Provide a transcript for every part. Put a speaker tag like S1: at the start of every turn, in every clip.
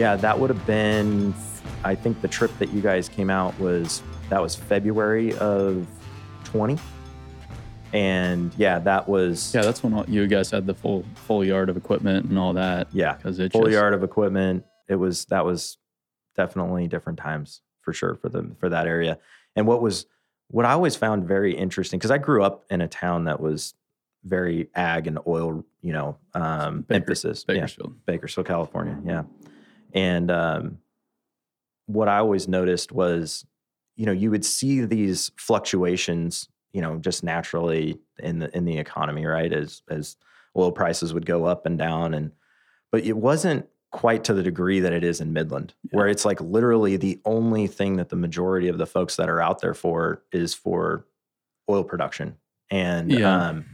S1: Yeah, that would have been. I think the trip that you guys came out was that was February of 20. And yeah, that was
S2: Yeah, that's when all, you guys had the full full yard of equipment and all that.
S1: yeah,
S2: Because it
S1: full
S2: just,
S1: yard of equipment. It was that was definitely different times for sure for the for that area. And what was what I always found very interesting because I grew up in a town that was very ag and oil, you know, um,
S2: Baker-
S1: emphasis. Yeah.
S2: Bakersfield.
S1: Bakersfield, California. Yeah. And um, what I always noticed was, you know, you would see these fluctuations, you know, just naturally in the in the economy, right? As as oil prices would go up and down, and but it wasn't quite to the degree that it is in Midland, where it's like literally the only thing that the majority of the folks that are out there for is for oil production. And
S2: Yeah.
S1: um,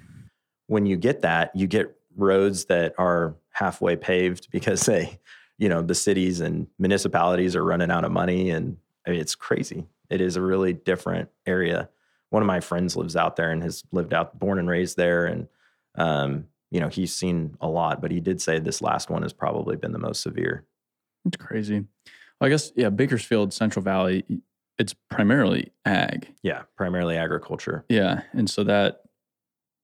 S1: when you get that, you get roads that are halfway paved because they, you know, the cities and municipalities are running out of money, and I mean, it's crazy. It is a really different area. One of my friends lives out there and has lived out, born and raised there, and um, you know, he's seen a lot. But he did say this last one has probably been the most severe.
S2: It's crazy. Well, I guess yeah, Bakersfield, Central Valley, it's primarily ag.
S1: Yeah, primarily agriculture.
S2: Yeah, and so that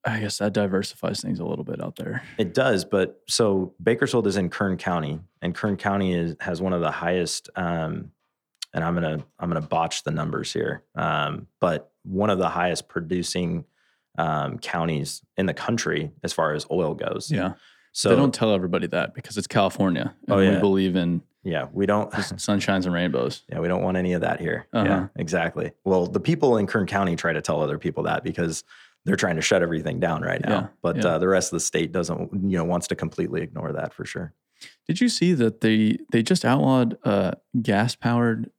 S2: I guess that diversifies things a little bit out there.
S1: It does, but so Bakersfield is in Kern County, and Kern County is, has one of the highest. Um, and I'm gonna I'm gonna botch the numbers here, um, but one of the highest producing um, counties in the country as far as oil goes.
S2: Yeah,
S1: So
S2: they don't tell everybody that because it's California,
S1: Oh,
S2: we believe in
S1: yeah, we don't.
S2: sunshines and rainbows.
S1: Yeah, we don't want any of that here.
S2: Uh-huh.
S1: Yeah, exactly. Well, the people in Kern County try to tell other people that because they're trying to shut everything down right now.
S2: Yeah,
S1: But
S2: yeah.
S1: Uh, the rest of the state doesn't, you know, wants to completely ignore that for sure.
S2: Did you see that they they just outlawed uh, gas powered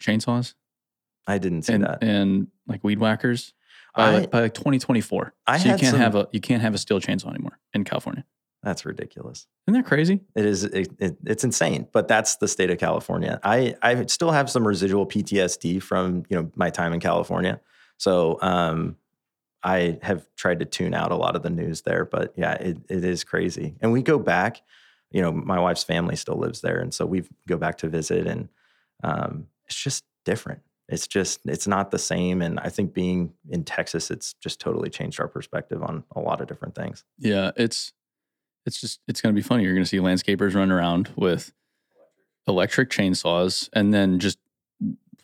S2: chainsaws
S1: I didn't see
S2: and
S1: that.
S2: and like weed whackers by,
S1: I-
S2: like, by like 2024?
S1: I
S2: so you can't
S1: some-
S2: have a you can't have a steel chainsaw anymore in California.
S1: That's ridiculous.
S2: Isn't that crazy?
S1: It is. It, it, it's insane. But that's the state of California. I I still have some residual PTSD from you know my time in California. So um, I have tried to tune out a lot of the news there. But yeah, it, it is crazy. And we go back. You know, my wife's family still lives there, and so we go back to visit, and um, it's just different. It's just it's not the same. And I think being in Texas, it's just totally changed our perspective on a lot of different things.
S2: Yeah, it's it's just it's going to be funny. You're going to see landscapers run around with electric chainsaws and then just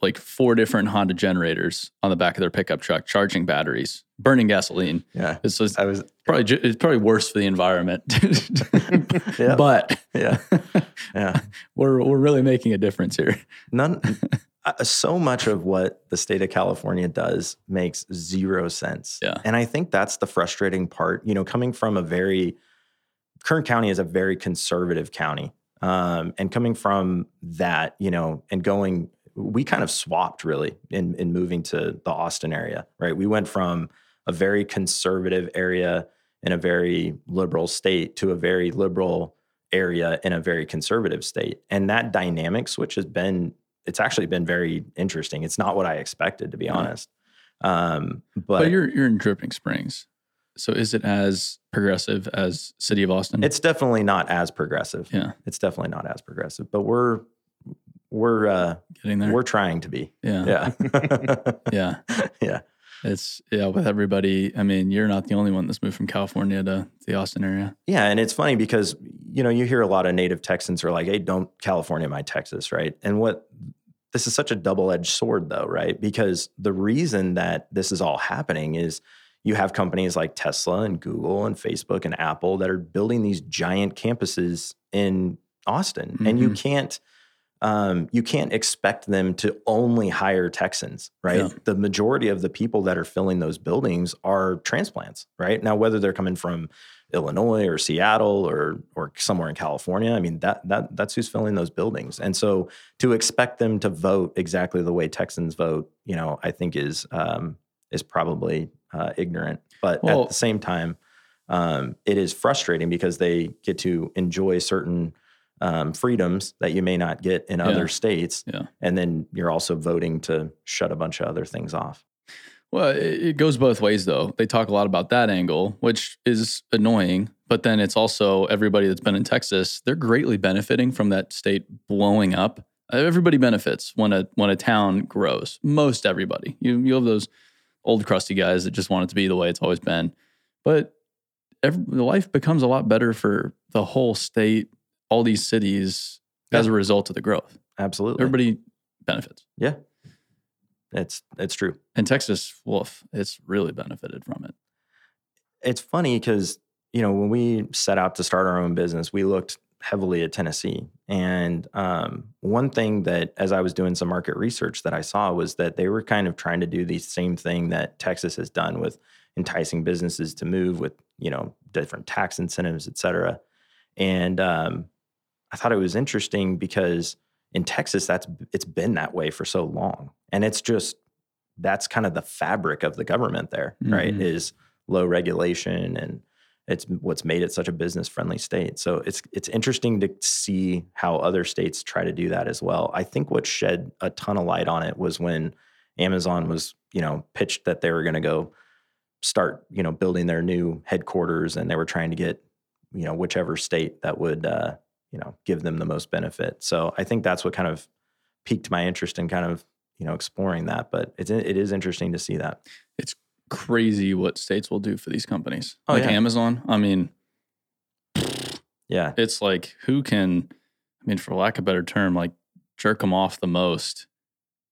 S2: like four different Honda generators on the back of their pickup truck charging batteries, burning gasoline.
S1: Yeah,
S2: It's, just
S1: I was.
S2: probably ju- it's probably worse for the environment.
S1: Yeah.
S2: But
S1: Yeah, yeah.
S2: we're we're really making a difference here.
S1: None. uh, so much of what the state of California does makes zero sense.
S2: Yeah.
S1: And I think that's the frustrating part. You know, coming from a very Kern County is a very conservative county, um, and coming from that, you know, and going, we kind of swapped really in in moving to the Austin area. Right, we went from a very conservative area in a very liberal state to a very liberal area in a very conservative state. And that dynamic switch has been, it's actually been very interesting. It's not what I expected, to be
S2: Yeah.
S1: honest. Um, but,
S2: But, you're you're in Dripping Springs, so is it as progressive as City of Austin?
S1: it's definitely not as progressive.
S2: yeah,
S1: It's definitely not as progressive, but we're, we're, uh,
S2: getting there.
S1: we're trying to be.
S2: yeah,
S1: Yeah.
S2: yeah.
S1: yeah.
S2: It's yeah, with everybody. I mean, you're not the only one that's moved from California to the Austin area.
S1: Yeah, and it's funny because you know you hear a lot of native Texans are like, "Hey, don't California my Texas," right? And what this is such a double-edged sword, though, right? Because the reason that this is all happening is you have companies like Tesla and Google and Facebook and Apple that are building these giant campuses in Austin, and you
S2: Mhm.
S1: can't um, you can't expect them to only hire Texans, right?
S2: Yeah.
S1: The majority of the people that are filling those buildings are transplants, right? Now, whether they're coming from Illinois or Seattle or or somewhere in California, I mean that that that's who's filling those buildings. And so to expect them to vote exactly the way Texans vote, you know, I think is um, is probably uh, ignorant. But
S2: Well-
S1: at the same time, um, it is frustrating because they get to enjoy certain um, freedoms that you may not get in
S2: Yeah.
S1: other states.
S2: Yeah.
S1: And then you're also voting to shut a bunch of other things off.
S2: Well, it, goes both ways though. They talk a lot about that angle, which is annoying, but then it's also everybody that's been in Texas, they're greatly benefiting from that state blowing up. Everybody benefits when a when a town grows. Most everybody. You you have those old crusty guys that just want it to be the way it's always been. But every, life becomes a lot better for the whole state, all these cities as a result of the growth.
S1: Absolutely.
S2: Everybody benefits.
S1: Yeah. It's it's true.
S2: And Texas, woof, it's really benefited from it.
S1: It's funny because you know when we set out to start our own business, we looked heavily at Tennessee, and um, one thing that as I was doing some market research that I saw was that they were kind of trying to do the same thing that Texas has done with enticing businesses to move with you know different tax incentives, et cetera. And um, I thought it was interesting because in Texas, that's it's been that way for so long, and it's just that's kind of the fabric of the government there, mm-hmm. right? Is low regulation and it's what's made it such a business friendly state. So it's it's interesting to see how other states try to do that as well. I think what shed a ton of light on it was when Amazon was, you know, pitched that they were going to go start, you know, building their new headquarters and they were trying to get, you know, whichever state that would uh, you know give them the most benefit. So I think that's what kind of piqued my interest in kind of you know exploring that. But it's it is interesting to see that.
S2: It's crazy what states will do for these companies.
S1: Oh,
S2: like
S1: yeah.
S2: Amazon. I mean,
S1: yeah,
S2: it's like who can, I mean, for lack of a better term, like jerk them off the most.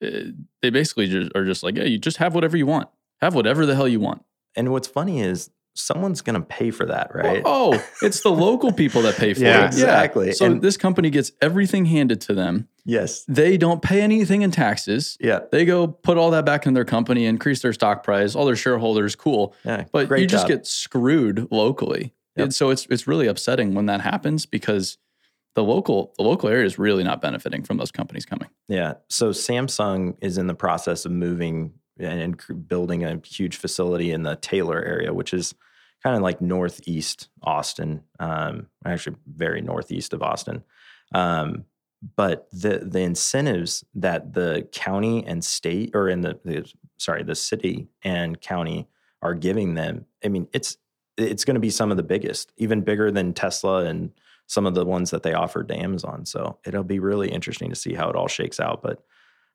S2: It, eh, they basically just are just like, yeah, you just have whatever you want. Have whatever the hell you want.
S1: And what's funny is someone's going to pay for that, right?
S2: Oh, oh, it's the local people that pay for
S1: yeah,
S2: it.
S1: Exactly.
S2: So
S1: and
S2: this company gets everything handed to them.
S1: Yes.
S2: They don't pay anything in taxes.
S1: Yeah.
S2: They go put all that back in their company, increase their stock price, all their shareholders, cool.
S1: Yeah.
S2: But you just
S1: job.
S2: get screwed locally.
S1: Yep.
S2: And so it's it's really upsetting when that happens because the local the local area is really not benefiting from those companies coming.
S1: Yeah. So Samsung is in the process of moving and building a huge facility in the Taylor area, which is kind of like northeast Austin, um, actually very northeast of Austin. Um, but the the incentives that the county and state, or in the, the sorry, the city and county are giving them, I mean, it's it's going to be some of the biggest, even bigger than Tesla and some of the ones that they offered to Amazon. So it'll be really interesting to see how it all shakes out. But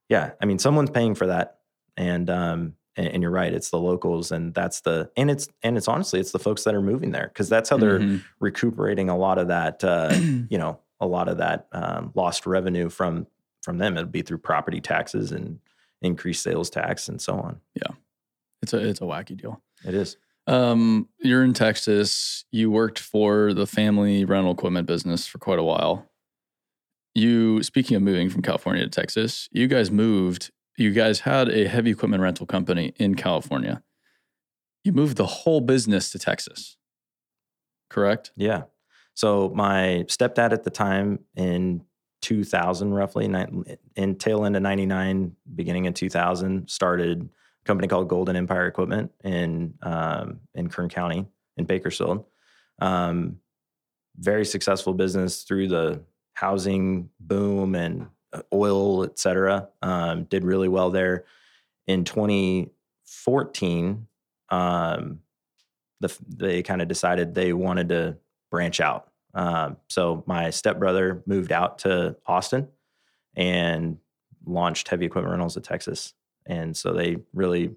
S1: yeah, I mean, someone's paying for that, and um, and, you're right, it's the locals, and that's the and it's and it's honestly it's the folks that are moving there because that's how they're mm-hmm. recuperating a lot of that, uh, you know, a lot of that um, lost revenue from from them. It'll be through property taxes and increased sales tax and so on.
S2: Yeah, it's a it's a wacky deal.
S1: It is.
S2: Um, you're in Texas. You worked for the family rental equipment business for quite a while. You, speaking of moving from California to Texas, you guys moved. You guys had a heavy equipment rental company in California. You moved the whole business to Texas, correct?
S1: Yeah. So my stepdad at the time in 2000, roughly in tail end of 99, beginning in 2000, started a company called Golden Empire Equipment in um, in Kern County in Bakersfield. Um, very successful business through the housing boom and oil, et cetera. Um, did really well there. In 2014, um, the, they kind of decided they wanted to branch out. Um, so my stepbrother moved out to Austin and launched heavy equipment rentals of Texas. And so they really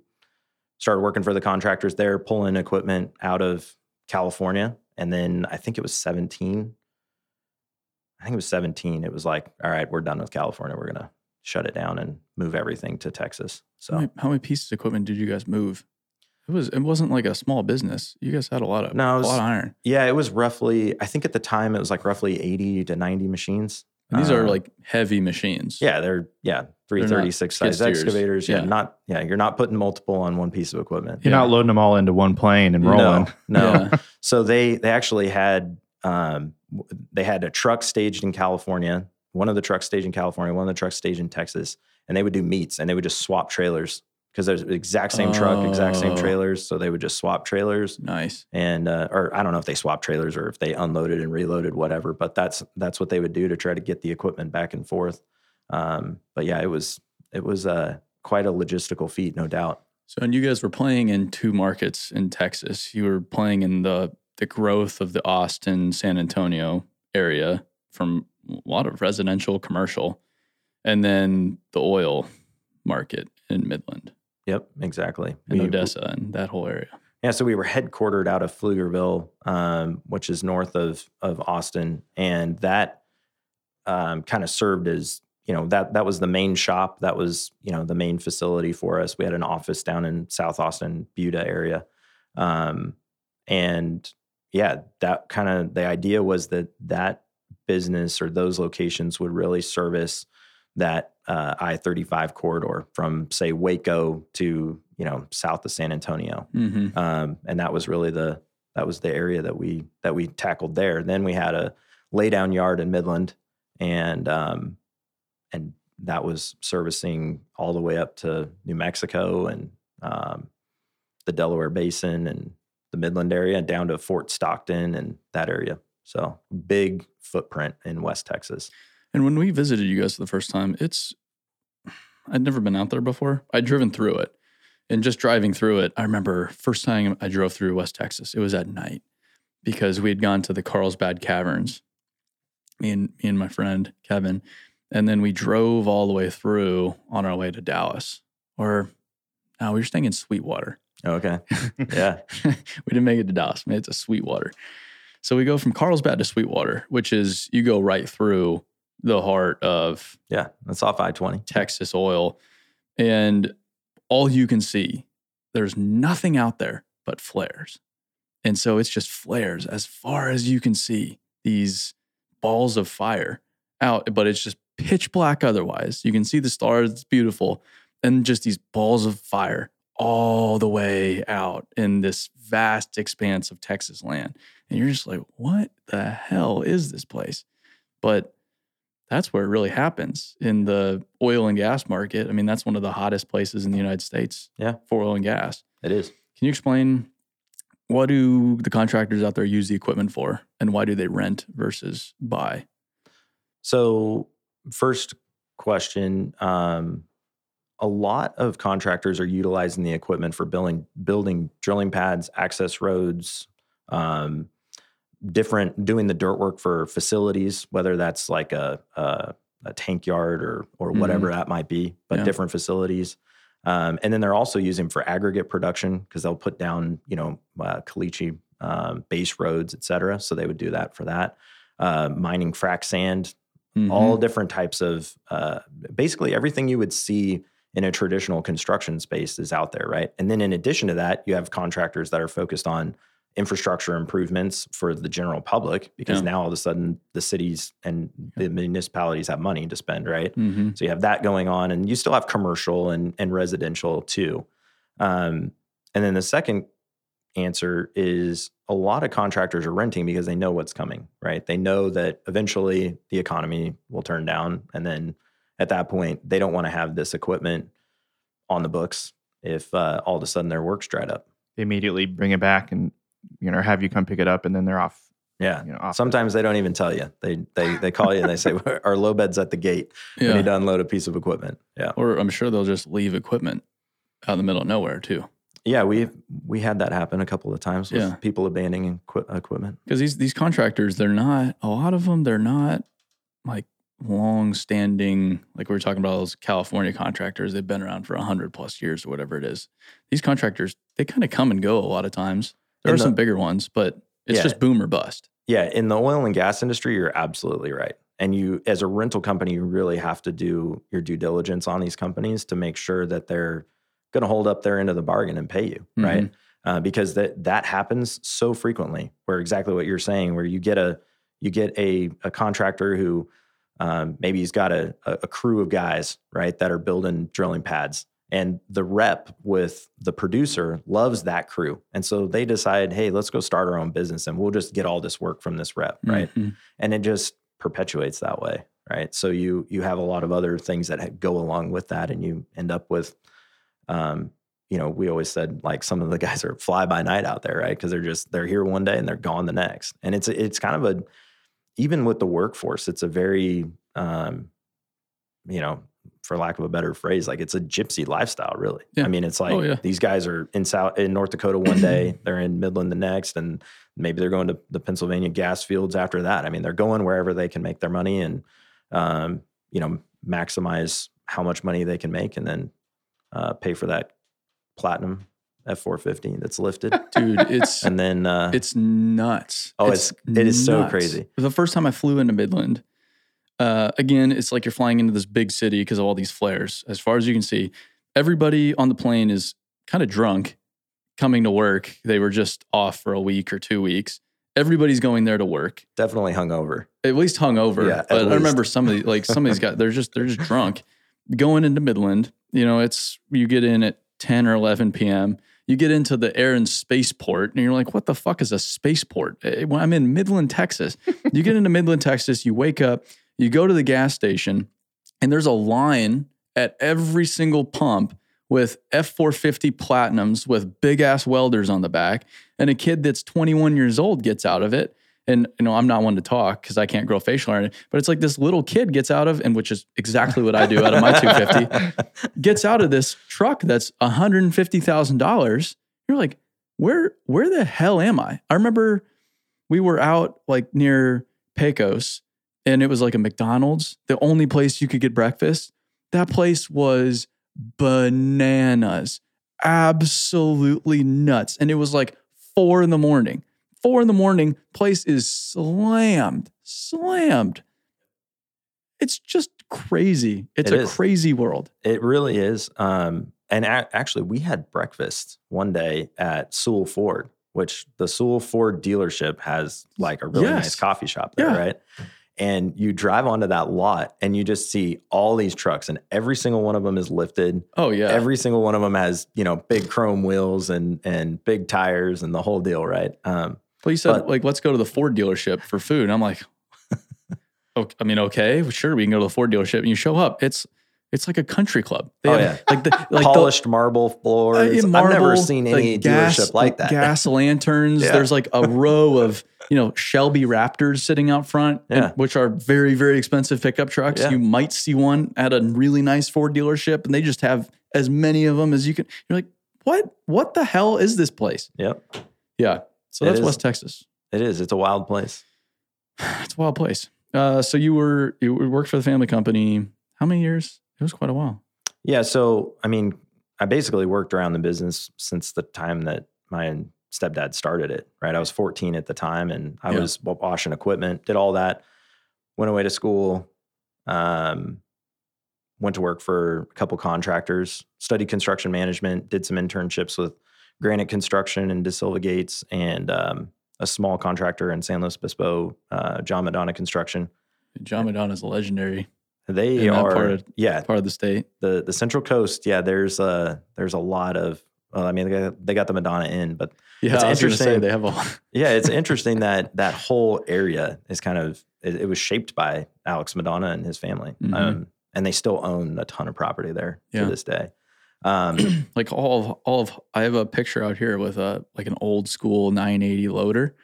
S1: started working for the contractors there, pulling equipment out of California. And then I think it was 17. I think it was 17. It was like, all right, we're done with California. We're going to shut it down and move everything to Texas. So
S2: how many, how many, pieces of equipment did you guys move? It was it wasn't like a small business. You guys had a lot of no, was, a lot of iron.
S1: Yeah, it was roughly I think at the time it was like roughly 80 to 90 machines.
S2: And these are uh, like heavy machines.
S1: Yeah, they're yeah, 336 size excavators. Yeah, yeah, not yeah, you're not putting multiple on one piece of equipment.
S3: You're
S1: yeah.
S3: not loading them all into one plane and rolling.
S1: No. no. Yeah. so they they actually had um, they had a truck staged in California, one of the trucks staged in California, one of the trucks staged in Texas, and they would do meets and they would just swap trailers because there's the exact same truck, exact same oh. trailers. So they would just swap trailers.
S2: Nice.
S1: And uh, or I don't know if they swapped trailers or if they unloaded and reloaded, whatever. But that's that's what they would do to try to get the equipment back and forth. Um, but yeah, it was it was uh, quite a logistical feat, no doubt.
S2: So, and you guys were playing in two markets in Texas. You were playing in the the growth of the Austin, San Antonio area from a lot of residential, commercial, and then the oil market in Midland
S1: Yep, exactly.
S2: and
S1: We-
S2: Odessa and that whole area.
S1: Yeah, so we were headquartered out of Pflugerville, um, which is north of of Austin, and that um, kind of served as you know that that was the main shop. That was you know the main facility for us. We had an office down in South Austin, Buda area, um, and yeah, that kind of the idea was that that business or those locations would really service that uh, I thirty five corridor from say Waco to you know south of San Antonio
S2: Mm-hmm.
S1: um, and that was really the that was the area that we that we tackled there. Then we had a laydown yard in Midland, and um, and that was servicing all the way up to New Mexico and um, the Delaware Basin and the Midland area, down to Fort Stockton and that area. So big footprint in West Texas.
S2: And when we visited you guys for the first time, it's I'd never been out there before. I'd driven through it. And just driving through it, I remember first time I drove through West Texas, it was at night because we had gone to the Carlsbad Caverns, me and me and my friend Kevin. And then we drove all the way through on our way to Dallas. Or no, we were staying in Sweetwater.
S1: Oh, okay, yeah,
S2: we didn't make it to Dallas. Made it to Sweetwater. So we go from Carlsbad to Sweetwater, which is you go right through the heart of
S1: yeah. That's off I twenty.
S2: Texas oil. And all you can see, there's nothing out there but flares. And so it's just flares as far as you can see, these balls of fire out, but it's just pitch black otherwise. You can see the stars, it's beautiful. And just these balls of fire all the way out in this vast expanse of Texas land. And you're just like, what the hell is this place? But that's where it really happens in the oil and gas market. I mean, that's one of the hottest places in the United States
S1: Yeah.
S2: for oil and gas.
S1: It is.
S2: Can you explain what do the contractors out there use the equipment for and why do they rent versus buy?
S1: So, first question um, a lot of contractors are utilizing the equipment for building, building drilling pads, access roads, um, different, doing the dirt work for facilities, whether that's like a, a, a tank yard or, or whatever that might be, but
S2: Yeah.
S1: different facilities. Um, and then they're also using for aggregate production because they'll put down, you know, uh, caliche um, base roads, et cetera. So they would do that for that. Uh, mining frac sand, all different types of uh, basically everything you would see in a traditional construction space is out there, right? And then in addition to that, you have contractors that are focused on infrastructure improvements for the general public because
S2: Yeah.
S1: now all of a sudden the cities and the municipalities have money to spend, right?
S2: hmm
S1: So you have that going on, and you still have commercial and, and residential too. Um, and then the second answer is a lot of contractors are renting because they know what's coming, right? They know that eventually the economy will turn down. And then at that point, they don't want to have this equipment on the books if uh, all of a sudden their work's dried up.
S3: They immediately bring it back and you know have you come pick it up, and then they're off.
S1: Yeah.
S3: You know, off
S1: Sometimes they don't even tell you. They they they call you and they say our low bed's at the gate.
S2: Yeah.
S1: We need to unload a piece of equipment. Yeah.
S2: Or I'm sure they'll just leave equipment out in the middle of nowhere too.
S1: Yeah, we we had that happen a couple of times with
S2: Yeah.
S1: people abandoning equi- equipment.
S2: Because these these contractors, they're not a lot of them. They're not like long standing. Like we were talking about those California contractors. They've been around for hundred plus years or whatever it is. These contractors, they kind of come and go a lot of times. There
S1: And
S2: are some bigger ones, but it's
S1: Yeah.
S2: just boom or bust.
S1: Yeah, in the oil and gas industry, you're absolutely right. And you, as a rental company, you really have to do your due diligence on these companies to make sure that they're going to hold up their end of the bargain and pay you, right? Uh, because that that happens so frequently. Where exactly what you're saying, where you get a you get a a contractor who um, maybe he's got a, a crew of guys, right, that are building drilling pads, and the rep with the producer loves that crew, and so they decide, hey, let's go start our own business, and we'll just get all this work from this rep, right?
S2: Mhm.
S1: and it just perpetuates that way right? So you you have a lot of other things that go along with that and you end up with um you know we always said like some of the guys are fly by night out there right? Because they're just they're here one day and they're gone the next. And it's it's kind of a even with the workforce it's a very um you know for lack of a better phrase, like it's a gypsy lifestyle, really.
S2: Yeah.
S1: I mean, it's like
S2: Oh, yeah.
S1: these guys are in South in North Dakota one day, they're in Midland the next, and maybe they're going to the Pennsylvania gas fields after that. I mean, they're going wherever they can make their money and um, you know maximize how much money they can make, and then uh, pay for that platinum F four fifteen that's lifted,
S2: dude. It's
S1: and then uh,
S2: it's nuts.
S1: Oh, it's- it is so crazy.
S2: The first time I flew into Midland, uh, again, it's like you're flying into this big city because of all these flares. As far as you can see, everybody on the plane is kind of drunk, coming to work. They were just off for a week or two weeks. Everybody's going there to work.
S1: definitely hungover.
S2: At least hungover.
S1: Yeah,
S2: but I remember some of like some of these guys. They're just they're just drunk. Going into Midland, you know, it's you get in at 10 or 11 p.m. You get into the air and spaceport, and you're like, "What the fuck is a spaceport?" Eh, When I'm in Midland, Texas, you get into Midland, Texas. You wake up, you go to the gas station, and there's a line at every single pump with F450 Platinums with big ass welders on the back. And a kid that's 21 years old gets out of it. And you know, I'm not one to talk because I can't grow facial hair, but it's like this little kid gets out of, and which is exactly what I do out of my 250, gets out of this truck that's $150,000. You're like, where where the hell am I? I remember we were out like near Pecos and it was like a McDonald's, the only place you could get breakfast. That place was bananas, absolutely nuts. And it was like four in the morning. Four in the morning, place is slammed, slammed. It's just crazy. It's
S1: It
S2: a
S1: is.
S2: crazy world.
S1: It really is. Um, and a- actually, we had breakfast one day at Sewell Ford, which the Sewell Ford dealership has like a really
S2: Yes.
S1: nice coffee shop there,
S2: Yeah.
S1: right? And you drive onto that lot and you just see all these trucks, and every single one of them is lifted.
S2: Oh yeah.
S1: Every single one of them has, you know, big chrome wheels and and big tires and the whole deal, right? Um,
S2: Well, you said
S1: But-
S2: like let's go to the Ford dealership for food. And I'm like, okay, I mean, okay, sure, we can go to the Ford dealership. And you show up, it's it's like a country club. They
S1: Oh,
S2: have,
S1: yeah.
S2: like the like
S1: polished marble floors.
S2: uh, in
S1: I've never seen any
S2: like gas-
S1: dealership like that.
S2: Gas lanterns.
S1: Yeah.
S2: There's like a row of you know Shelby Raptors sitting out front, and- which are very very expensive pickup trucks.
S1: Yeah.
S2: You might see one at a really nice Ford dealership, and they just have as many of them as you can. You're like, what? What the hell is this place?
S1: Yep,
S2: Yeah. So
S1: It
S2: that's
S1: is.
S2: West Texas.
S1: it is. It's a wild place.
S2: It's a wild place. Uh, so you were you worked for the family company. How many years? It was quite a while.
S1: Yeah. So, I mean, I basically worked around the business since the time that my stepdad started it, right? I was 14 at the time and I
S2: Yeah.
S1: was washing equipment, did all that, went away to school, um, went to work for a couple contractors, studied construction management, did some internships with Granite Construction and DeSilva Gates and um, a small contractor in San Luis Obispo, uh, John Madonna Construction.
S2: John Madonna is a legendary
S1: They are,
S2: part of-
S1: yeah,
S2: part of the state.
S1: the the Central Coast, yeah, there's a there's a lot of. Well, I mean, they got, they got the Madonna in, but
S2: Yeah,
S1: It's
S2: I was gonna say
S1: interesting.
S2: they have a
S1: yeah, it's interesting that that whole area is kind of it, it was shaped by Alex Madonna and his family,
S2: Mhm.
S1: um, and they still own a ton of property there
S2: Yeah.
S1: to this day. Um,
S2: like all of all of. I have a picture out here with a like an old school 980 loader,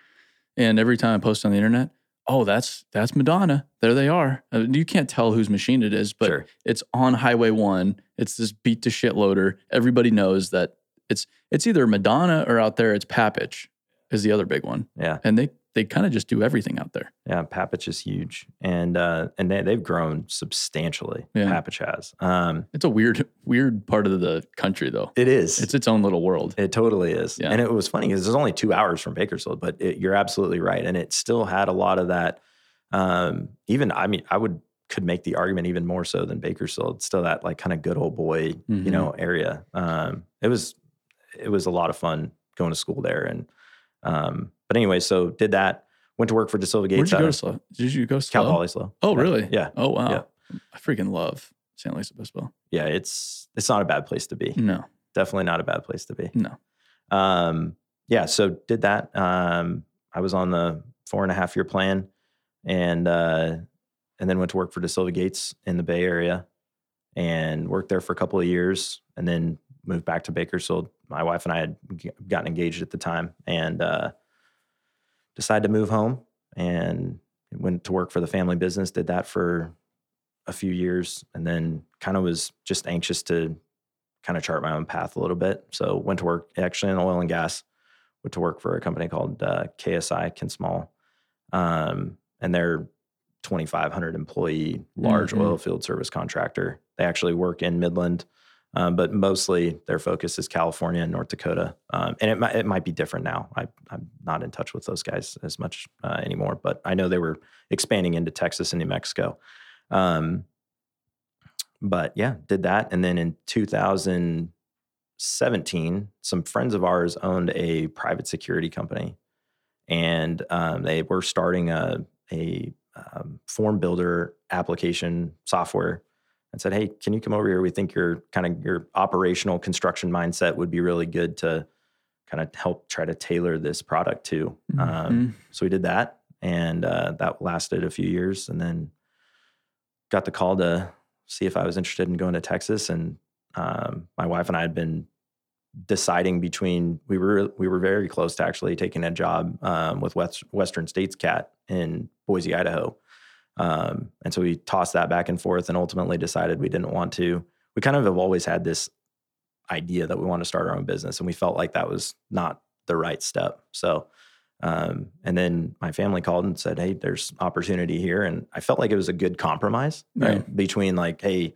S2: and every time I post on the internet, oh, that's that's Madonna. There they are. Uh, you can't tell whose machine it is, but
S1: sure,
S2: it's on Highway One. It's this beat to shit loader. Everybody knows that it's it's either Madonna or out there it's Papich is the other big one,
S1: yeah,
S2: and they they kind of just do everything out there.
S1: yeah. Papich is huge, and uh, and they, they've grown substantially.
S2: Yeah.
S1: Papich has. Um,
S2: It's a weird weird part of the country though.
S1: it is.
S2: It's its own little world.
S1: It totally is.
S2: Yeah.
S1: And it was funny because it's only two hours from Bakersfield, but it, you're absolutely right. And it still had a lot of that. Um, even, I mean, I would, could make the argument even more so than Bakersfield. It's still that like kind of good old boy,
S2: Mhm.
S1: you know, area. Um, it was, it was a lot of fun going to school there. And, um, but anyway, so did that, went to work for DeSilva Gates.
S2: Where'd you go to SLO? Did you go
S1: Cal? Poly SLO.
S2: Oh, really?
S1: Yeah.
S2: Oh, wow.
S1: Yeah.
S2: I freaking love San Luis Obispo.
S1: Yeah. It's, it's not a bad place to be.
S2: No,
S1: Definitely not a bad place to be.
S2: no.
S1: um, yeah, so did that. Um, I was on the four and a half year plan, and uh, and then went to work for DeSilva Gates in the Bay Area, and worked there for a couple of years, and then moved back to Bakersfield. My wife and I had g- gotten engaged at the time, and uh, decided to move home, and went to work for the family business. Did that for a few years and then kind of was just anxious to kind of chart my own path a little bit. So went to work actually in oil and gas, went to work for a company called uh, KSI, Kinsmall. Um, and they're 2,500 employee large
S2: Mhm.
S1: oil field service contractor. They actually work in Midland, um, but mostly their focus is California and North Dakota. Um, and it might, it might be different now. I, I'm not in touch with those guys as much uh, anymore, but I know they were expanding into Texas and New Mexico. Um, but yeah, did that. And then in 2017, some friends of ours owned a private security company and um, they were starting a, a um, form builder application software and said, Hey, can you come over here? We think your kind of your operational construction mindset would be really good to kind of help try to tailor this product to. Um,
S2: Mhm.
S1: so we did that, and uh, that lasted a few years, and then got the call to see if I was interested in going to Texas. And um, my wife and I had been deciding between we were we were very close to actually taking a job um, with West, Western States Cat in Boise, Idaho. Um, and so we tossed that back and forth, and ultimately decided we didn't want to. We kind of have always had this idea that we want to start our own business, and we felt like that was not the right step. So, um, and then my family called and said, "Hey, there's opportunity here," and I felt like it was a good compromise right?
S2: Right.
S1: between like, "Hey,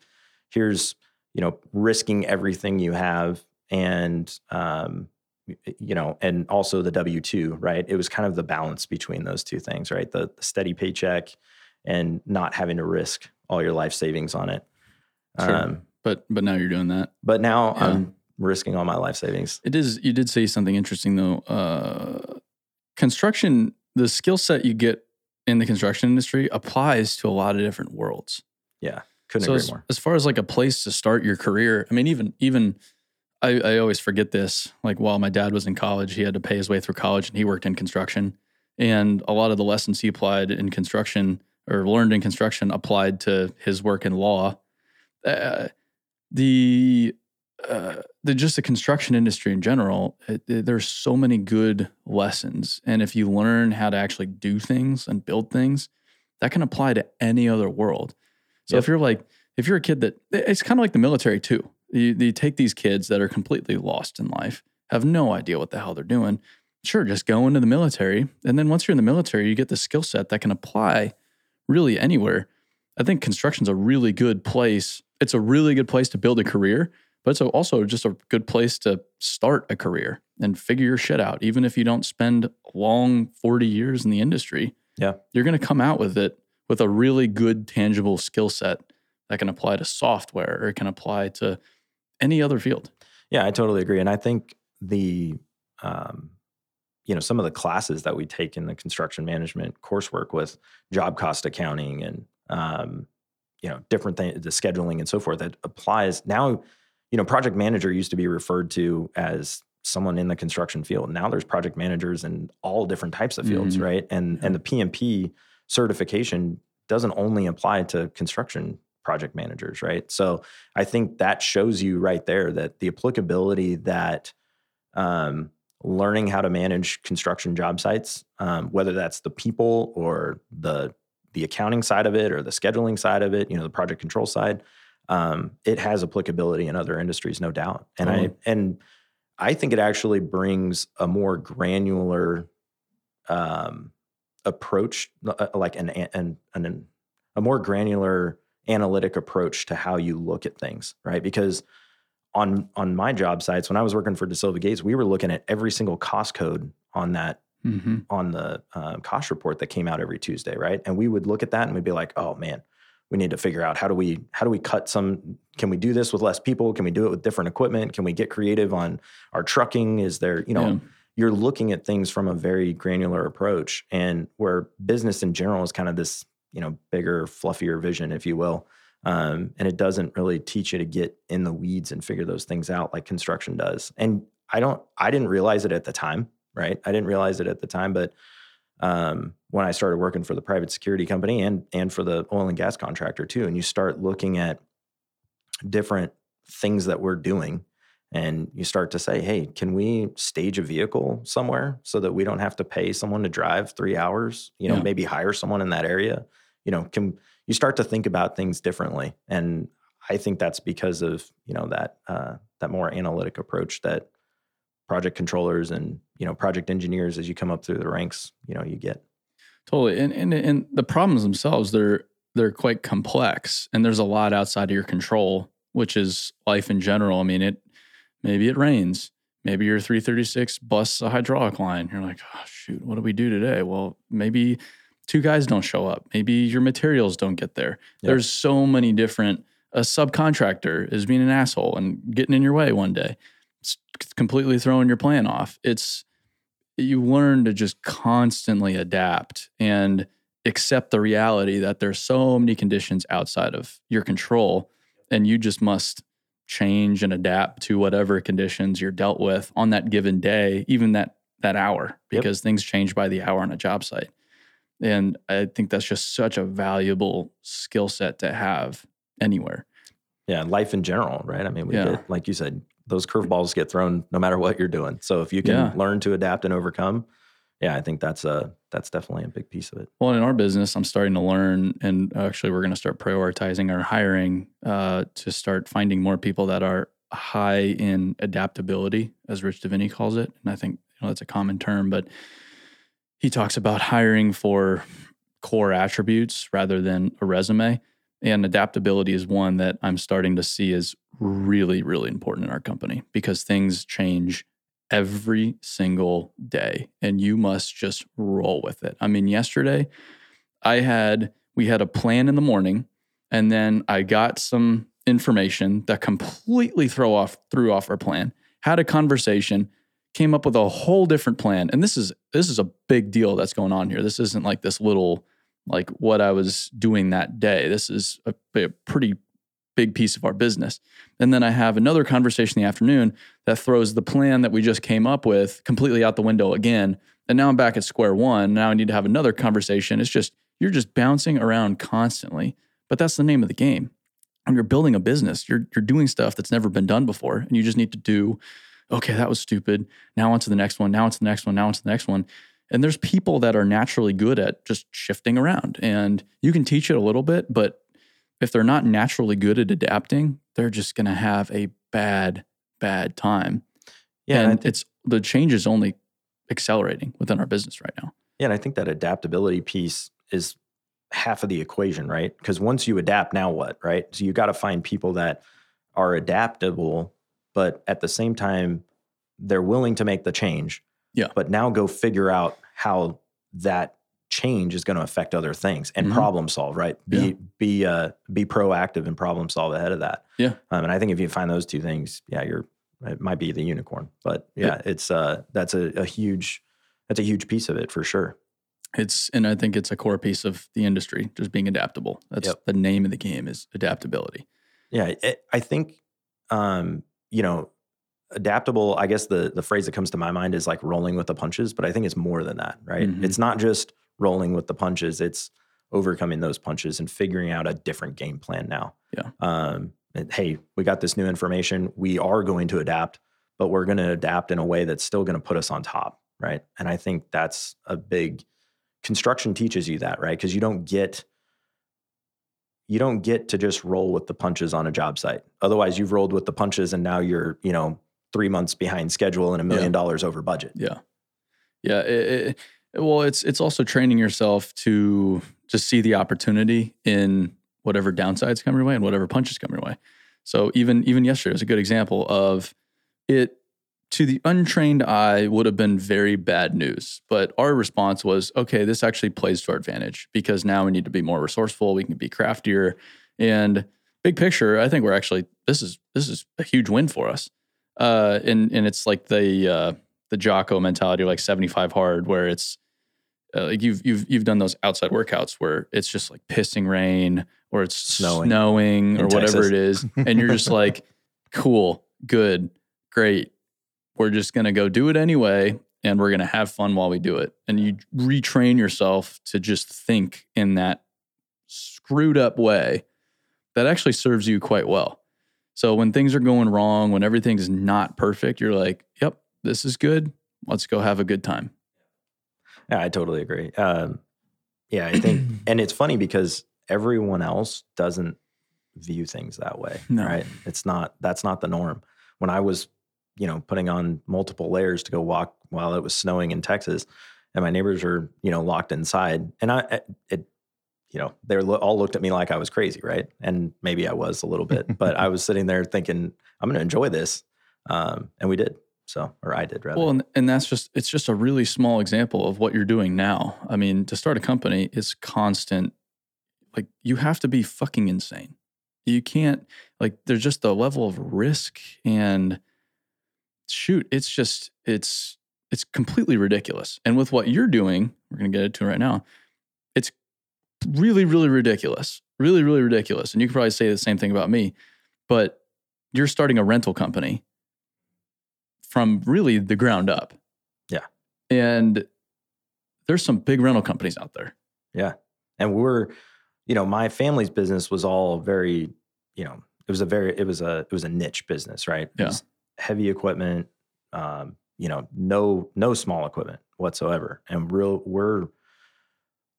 S1: here's you know risking everything you have," and um, you know, and also the W two, right? It was kind of the balance between those two things, right? The, the steady paycheck and not having to risk all your life savings on it.
S2: Sure.
S1: Um,
S2: But but now you're doing that.
S1: but now
S2: Yeah.
S1: I'm risking all my life savings.
S2: It is. You did say something interesting though. Uh, construction, the skill set you get in the construction industry applies to a lot of different worlds.
S1: Yeah, couldn't
S2: so
S1: agree
S2: as,
S1: more.
S2: as far as like a place to start your career, I mean, even even I, I always forget this. Like while my dad was in college, he had to pay his way through college, and he worked in construction. And a lot of the lessons he applied in construction or learned in construction applied to his work in law. Uh, the uh, the just the construction industry in general, it, it- there's so many good lessons, and if you learn how to actually do things and build things, that can apply to any other world. So
S1: Yep.
S2: if you're like, if you're a kid that it's kind of like the military too. You, you take these kids that are completely lost in life, have no idea what the hell they're doing. Sure, just go into the military, and then once you're in the military, you get the skill set that can apply really anywhere. I think construction's a really good place. It's a really good place to build a career, but it's also just a good place to start a career and figure your shit out. Even if you don't spend long 40 years in the industry,
S1: Yeah.
S2: you're going to come out with it with a really good, tangible skill set that can apply to software or it can apply to any other field.
S1: Yeah, I totally agree. And I think the, um, you know, some of the classes that we take in the construction management coursework with job cost accounting and, um, you know, different things, the scheduling and so forth that applies now. You know, project manager used to be referred to as someone in the construction field. Now there's project managers in all different types of fields,
S2: Mhm.
S1: right? And and the PMP certification doesn't only apply to construction project managers, right? So I think that shows you right there that the applicability that um, learning how to manage construction job sites, um, whether that's the people or the the accounting side of it or the scheduling side of it, you know, the project control side, um, it has applicability in other industries, no doubt. And I and I think it actually brings a more granular um, approach, uh, like an, an an a more granular analytic approach to how you look at things, right? Because on on my job sites, when I was working for DeSilva Gates, we were looking at every single cost code on that
S2: Mm-hmm.
S1: on the uh, cost report that came out every Tuesday, right? And we would look at that and we'd be like, oh man, we need to figure out how do we how do we cut some? Can we do this with less people? Can we do it with different equipment? Can we get creative on our trucking? Is there you know
S2: Yeah.
S1: you're looking at things from a very granular approach, and where business in general is kind of this you know bigger, fluffier vision, if you will. Um, and it doesn't really teach you to get in the weeds and figure those things out like construction does. And I don't, I didn't realize it at the time, right? I didn't realize it at the time, but um, when I started working for the private security company and and for the oil and gas contractor too, and you start looking at different things that we're doing, and you start to say, "Hey, can we stage a vehicle somewhere so that we don't have to pay someone to drive three hours? You know,
S2: Yeah.
S1: maybe hire someone in that area. You know, can you start to think about things differently. And I think that's because of you know that uh, that more analytic approach that project controllers and you know project engineers as you come up through the ranks, you know, you get.
S2: Totally, and and and the problems themselves they're they're quite complex, and there's a lot outside of your control, which is life in general. I mean, it maybe it rains, maybe your 336 busts a hydraulic line. You're like, oh shoot, what do we do today? Well, maybe two guys don't show up. Maybe your materials don't get there.
S1: Yep.
S2: There's so many different. A subcontractor is being an asshole and getting in your way one day. It's completely throwing your plan off. It's you learn to just constantly adapt and accept the reality that there's so many conditions outside of your control and you just must change and adapt to whatever conditions you're dealt with on that given day even that that hour
S1: Yep.
S2: because things change by the hour on a job site and i think that's just such a valuable skill set to have anywhere
S1: Yeah, life in general, right? I mean, we
S2: Yeah.
S1: get like you said, those curveballs get thrown no matter what you're doing. So if you can
S2: Yeah.
S1: learn to adapt and overcome, yeah, I think that's a that's definitely a big piece of it.
S2: Well, in our business, I'm starting to learn, and actually, we're going to start prioritizing our hiring uh, to start finding more people that are high in adaptability, as Rich Diviney calls it. And I think you know that's a common term, but he talks about hiring for core attributes rather than a resume. And adaptability is one that I'm starting to see is really, really important in our company because things change every single day and you must just roll with it. I mean, yesterday I had we had a plan in the morning and then I got some information that completely throw off threw off our plan. Had a conversation, came up with a whole different plan. And this is this is a big deal that's going on here. This isn't like this little like what I was doing that day. This is a, a pretty big piece of our business. And then I have another conversation in the afternoon that throws the plan that we just came up with completely out the window again. And now I'm back at square one. Now I need to have another conversation. It's just, you're just bouncing around constantly. But that's the name of the game. When you're building a business, you're, you're doing stuff that's never been done before. And you just need to do, okay, that was stupid. Now on to the next one. Now on to the next one. Now on to the next one. And there's people that are naturally good at just shifting around. And you can teach it a little bit, but if they're not naturally good at adapting, they're just going to have a bad, bad time.
S1: Yeah, and
S2: and it's the change is only accelerating within our business right now.
S1: Yeah, and I think that adaptability piece is half of the equation, right? Because once you adapt, now what, right? So you got to find people that are adaptable, but at the same time, they're willing to make the change.
S2: Yeah.
S1: But now go figure out how that change is going to affect other things and
S2: Mhm.
S1: problem solve, right? Be
S2: Yeah.
S1: be uh be proactive and problem solve ahead of that.
S2: Yeah.
S1: Um, and I think if you find those two things, yeah, you're it might be the unicorn. But yeah, it's uh that's a, a huge that's a huge piece of it for sure.
S2: It's and I think it's a core piece of the industry, just being adaptable. That's
S1: Yep.
S2: the name of the game is adaptability.
S1: Yeah, it, I think um, you know, adaptable. I guess the the phrase that comes to my mind is like rolling with the punches, but I think it's more than that, right?
S2: Mhm.
S1: It's not just rolling with the punches; it's overcoming those punches and figuring out a different game plan now.
S2: Yeah.
S1: Um, and, hey, we got this new information. We are going to adapt, but we're going to adapt in a way that's still going to put us on top, right? And I think that's a big construction teaches you that, right? Because you don't get you don't get to just roll with the punches on a job site. Otherwise, you've rolled with the punches and now you're, you know, three months behind schedule and a million dollars over budget.
S2: Yeah, yeah. It, it- well, it's it's also training yourself to just see the opportunity in whatever downsides come your way and whatever punches come your way. So even even yesterday was a good example of it. To the untrained eye, would have been very bad news. But our response was, okay, this actually plays to our advantage because now we need to be more resourceful. We can be craftier, and big picture, I think we're actually this is this is a huge win for us. Uh, and and it's like the uh, the Jocko mentality, like seventy five hard, where it's uh, like you've you've you've done those outside workouts where it's just like pissing rain or it's
S1: Snowing.
S2: snowing, or
S1: In
S2: whatever
S1: Texas.
S2: it is, and you're just like, cool, good, great. We're just gonna go do it anyway, and we're gonna have fun while we do it. And you retrain yourself to just think in that screwed up way that actually serves you quite well. So when things are going wrong, when everything's not perfect, you're like, yep, this is good. Let's go have a good time.
S1: Yeah, I totally agree. Um, yeah, I think, and it's funny because everyone else doesn't view things that way,
S2: No.
S1: right? It's not that's not the norm. When I was, you know, putting on multiple layers to go walk while it was snowing in Texas, and my neighbors are, you know, locked inside, and I, it, you know, they were all looked at me like I was crazy, right? And maybe I was a little bit, but I was sitting there thinking, I'm going to enjoy this, um, and we did. So, or I did rather.
S2: Well, and, and that's just it's just a really small example of what you're doing now. I mean, to start a company is constant. Like you have to be fucking insane. You can't like there's just a level of risk and shoot, it's just it's it's completely ridiculous. And with what you're doing, we're gonna get into it right now. It's really, really ridiculous. Really, really ridiculous. And you could probably say the same thing about me, but you're starting a rental company from really the ground up.
S1: Yeah.
S2: And there's some big rental companies out there.
S1: Yeah. And we're, you know, my family's business was all very, you know, it was a very, it was a, it was a niche business, right?
S2: Yeah.
S1: Heavy equipment, um, you know, no, no small equipment whatsoever. And real, we're,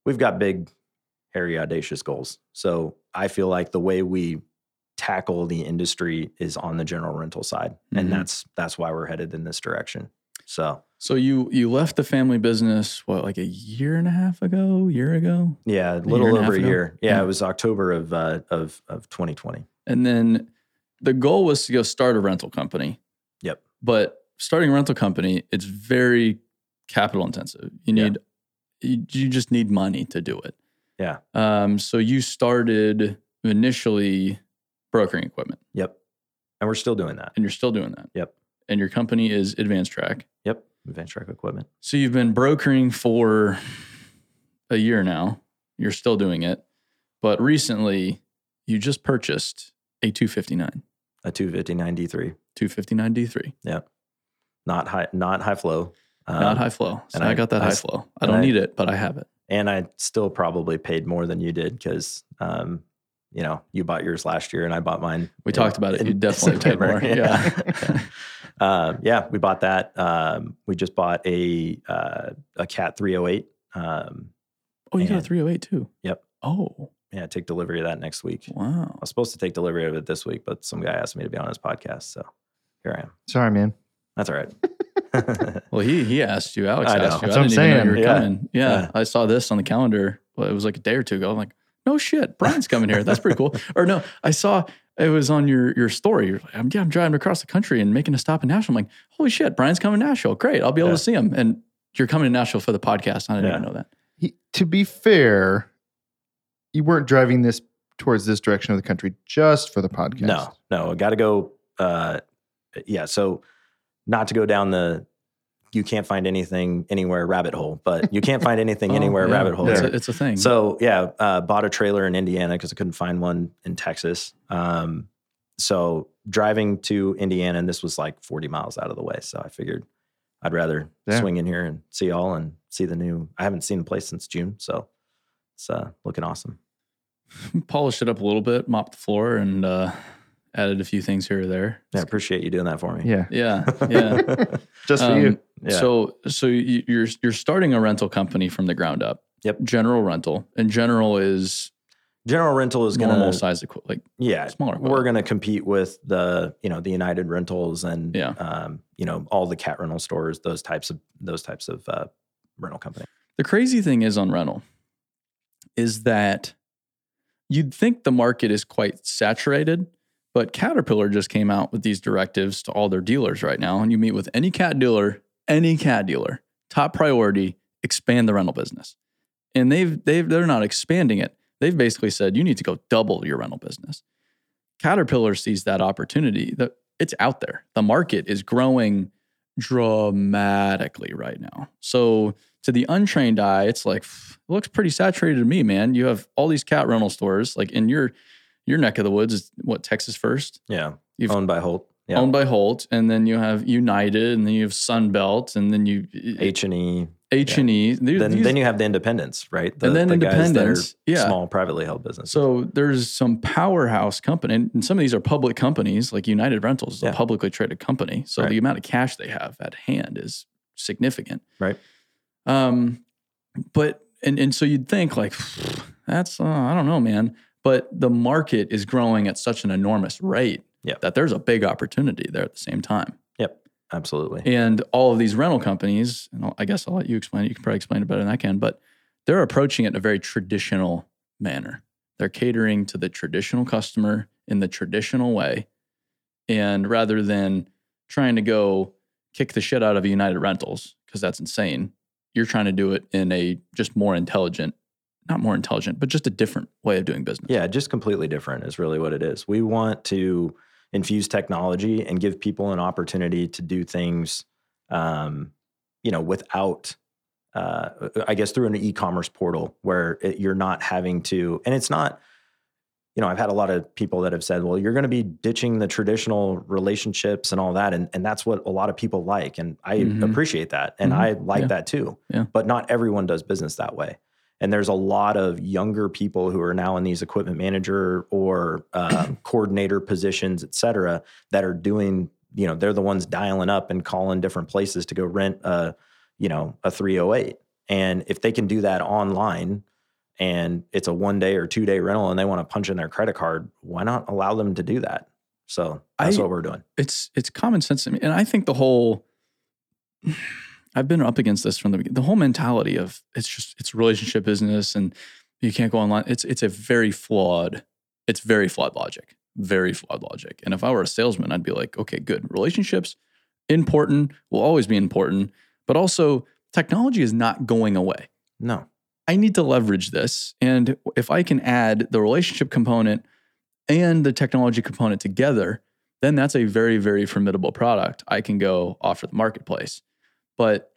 S1: we've got big, hairy, audacious goals. So I feel like the way we tackle the industry is on the general rental side.
S2: Mhm.
S1: And that's, that's why we're headed in this direction. So
S2: So you you left the family business what like a year and a half ago, year ago,
S1: yeah, a little
S2: a
S1: over
S2: half
S1: a year. Yeah,
S2: Yeah.
S1: It was October of, uh, of, of 2020.
S2: and then the goal was to go start a rental company.
S1: Yep.
S2: But starting a rental company, it's very capital intensive. You need you, you just need money to do it.
S1: Yeah.
S2: Um. So you started initially brokering equipment,
S1: Yep. And we're still doing that.
S2: and you're still doing that.
S1: Yep.
S2: And your company is Advanced Track.
S1: Yep. Advanced track equipment.
S2: So you've been brokering for a year now. You're still doing it. But recently you just purchased a 259,
S1: A 259 D3.
S2: 259 D3.
S1: Not high not high flow.
S2: Not
S1: Um,
S2: high flow. So
S1: and
S2: I,
S1: I-
S2: got that
S1: I
S2: high flow. I don't
S1: I-
S2: need it, but I have it.
S1: And I still probably paid more than you did because um, you know, you bought yours last year and I bought mine.
S2: We talked about it. You definitely paid more. Yeah.
S1: um, yeah, we bought that. Um, we just bought a uh, a cat 308. Um,
S2: Oh, you got a 308 too?
S1: Yep.
S2: Oh,
S1: yeah, take delivery of that next week.
S2: Wow.
S1: I was supposed to take delivery of it this week, but some guy asked me to be on his podcast, so here I am.
S3: Sorry, man.
S1: That's all right.
S2: Well, he he asked you. Alex
S1: I know.
S2: asked you.
S3: That's
S2: I
S3: what I'm
S2: didn't even know
S3: saying.
S2: you were
S1: Yeah.
S2: coming. Yeah,
S1: Yeah.
S2: I saw this on the calendar. Well, it was like a day or two ago. I'm like, no shit, Brian's coming here. That's pretty cool. or no, I saw it was on your your story. You're like, I'm, yeah, I'm driving across the country and making a stop in Nashville. I'm like, holy shit, Brian's coming to Nashville. Great, I'll be able
S1: Yeah.
S2: to see him. And you're coming to Nashville for the podcast. I didn't
S1: Yeah.
S2: even know that.
S3: He, to be fair, you weren't driving this towards this direction of the country just for the podcast.
S1: No, no, I got to go. Uh, yeah, so not to go down the you can't find anything anywhere rabbit hole, but you can't find anything
S2: Oh,
S1: anywhere
S2: yeah.
S1: rabbit hole.
S2: It's, a, it's a thing.
S1: So yeah, uh, bought a trailer in Indiana because I couldn't find one in Texas. Um, so driving to Indiana, and this was like 40 miles out of the way. So I figured I'd rather
S3: Yeah.
S1: swing in here and see y'all and see the new. I haven't seen the place since June, so it's uh, looking awesome.
S2: polished it up a little bit, mopped the floor, and uh, added a few things here or there.
S1: Yeah, I appreciate you doing that for me.
S3: Yeah.
S2: Yeah, yeah.
S3: Just for
S2: Um,
S3: you.
S1: Yeah.
S2: So so you- you're you're starting a rental company from the ground up.
S1: Yep.
S2: General rental, and general is
S1: General rental is
S2: normal
S1: gonna
S2: size equipment. Like
S1: yeah
S2: smaller
S1: we're going to compete with the you know the united rentals and
S2: Yeah.
S1: um, you know all the cat rental stores those types of those types of uh, rental company
S2: the crazy thing is on rental is that you'd think the market is quite saturated, but Caterpillar just came out with these directives to all their dealers right now. And you meet with any cat dealer, any cat dealer, top priority, expand the rental business. And they've they've they're not expanding it. They've basically said you need to go double your rental business. Caterpillar sees that opportunity. That it's out there. The market is growing dramatically right now. So to the untrained eye, it's like it looks pretty saturated to me, man. You have all these cat rental stores, like in your your neck of the woods is what Texas First,
S1: yeah
S2: You've-
S1: owned by holt yeah
S2: owned by Holt, and then you have United, and then you have Sunbelt, and then you
S1: h&e
S2: H and E.
S1: then, then you have the independents right the,
S2: And then
S1: the guys that are
S2: independents, yeah.
S1: small privately held businesses
S2: So there's some powerhouse company, and some of these are public companies, like United Rentals is
S1: Yeah.
S2: a publicly traded company. So
S1: Right.
S2: the amount of cash they have at hand is significant.
S1: Right.
S2: Um, but and and so you'd think like that's uh, I don't know, man. But the market is growing at such an enormous rate
S1: Yeah.
S2: that there's a big opportunity there at the same time.
S1: Yep, absolutely.
S2: And all of these rental companies, and I'll- I guess I'll let you explain it. You can probably explain it better than I can, but they're approaching it in a very traditional manner. They're catering to the traditional customer in the traditional way. And rather than trying to go kick the shit out of United Rentals, because that's insane, you're trying to do it in a just more intelligent, not more intelligent, but just a different way of doing business.
S1: Yeah, just completely different is really what it is. We want to infuse technology and give people an opportunity to do things, um, you know, without, uh, I guess, through an e-commerce portal where it, you're not having to, and it's not. You know, I've had a lot of people that have said, "Well, you're going to be ditching the traditional relationships and all that," and and that's what a lot of people like, and I
S2: Mhm.
S1: appreciate that, and
S2: Mhm.
S1: I like
S2: Yeah.
S1: that too.
S2: Yeah.
S1: But not everyone does business that way. And there's a lot of younger people who are now in these equipment manager or um, coordinator positions, et cetera, that are doing, you know, they're the ones dialing up and calling different places to go rent a, you know, a 308. And if they can do that online and it's a one day or two day rental and they want to punch in their credit card, why not allow them to do that? So that's
S2: I-
S1: what we're doing.
S2: it's it's common sense to me, and I think the whole I've been up against this from the beginning. The whole mentality of it's just it's relationship business, and you can't go online. It's it's a very flawed. It's very flawed logic. Very flawed logic. And if I were a salesman, I'd be like, okay, good. Relationships important will always be important, but also technology is not going away.
S1: No.
S2: I need to leverage this. And if I can add the relationship component and the technology component together, then that's a very, very formidable product I can go offer the marketplace. But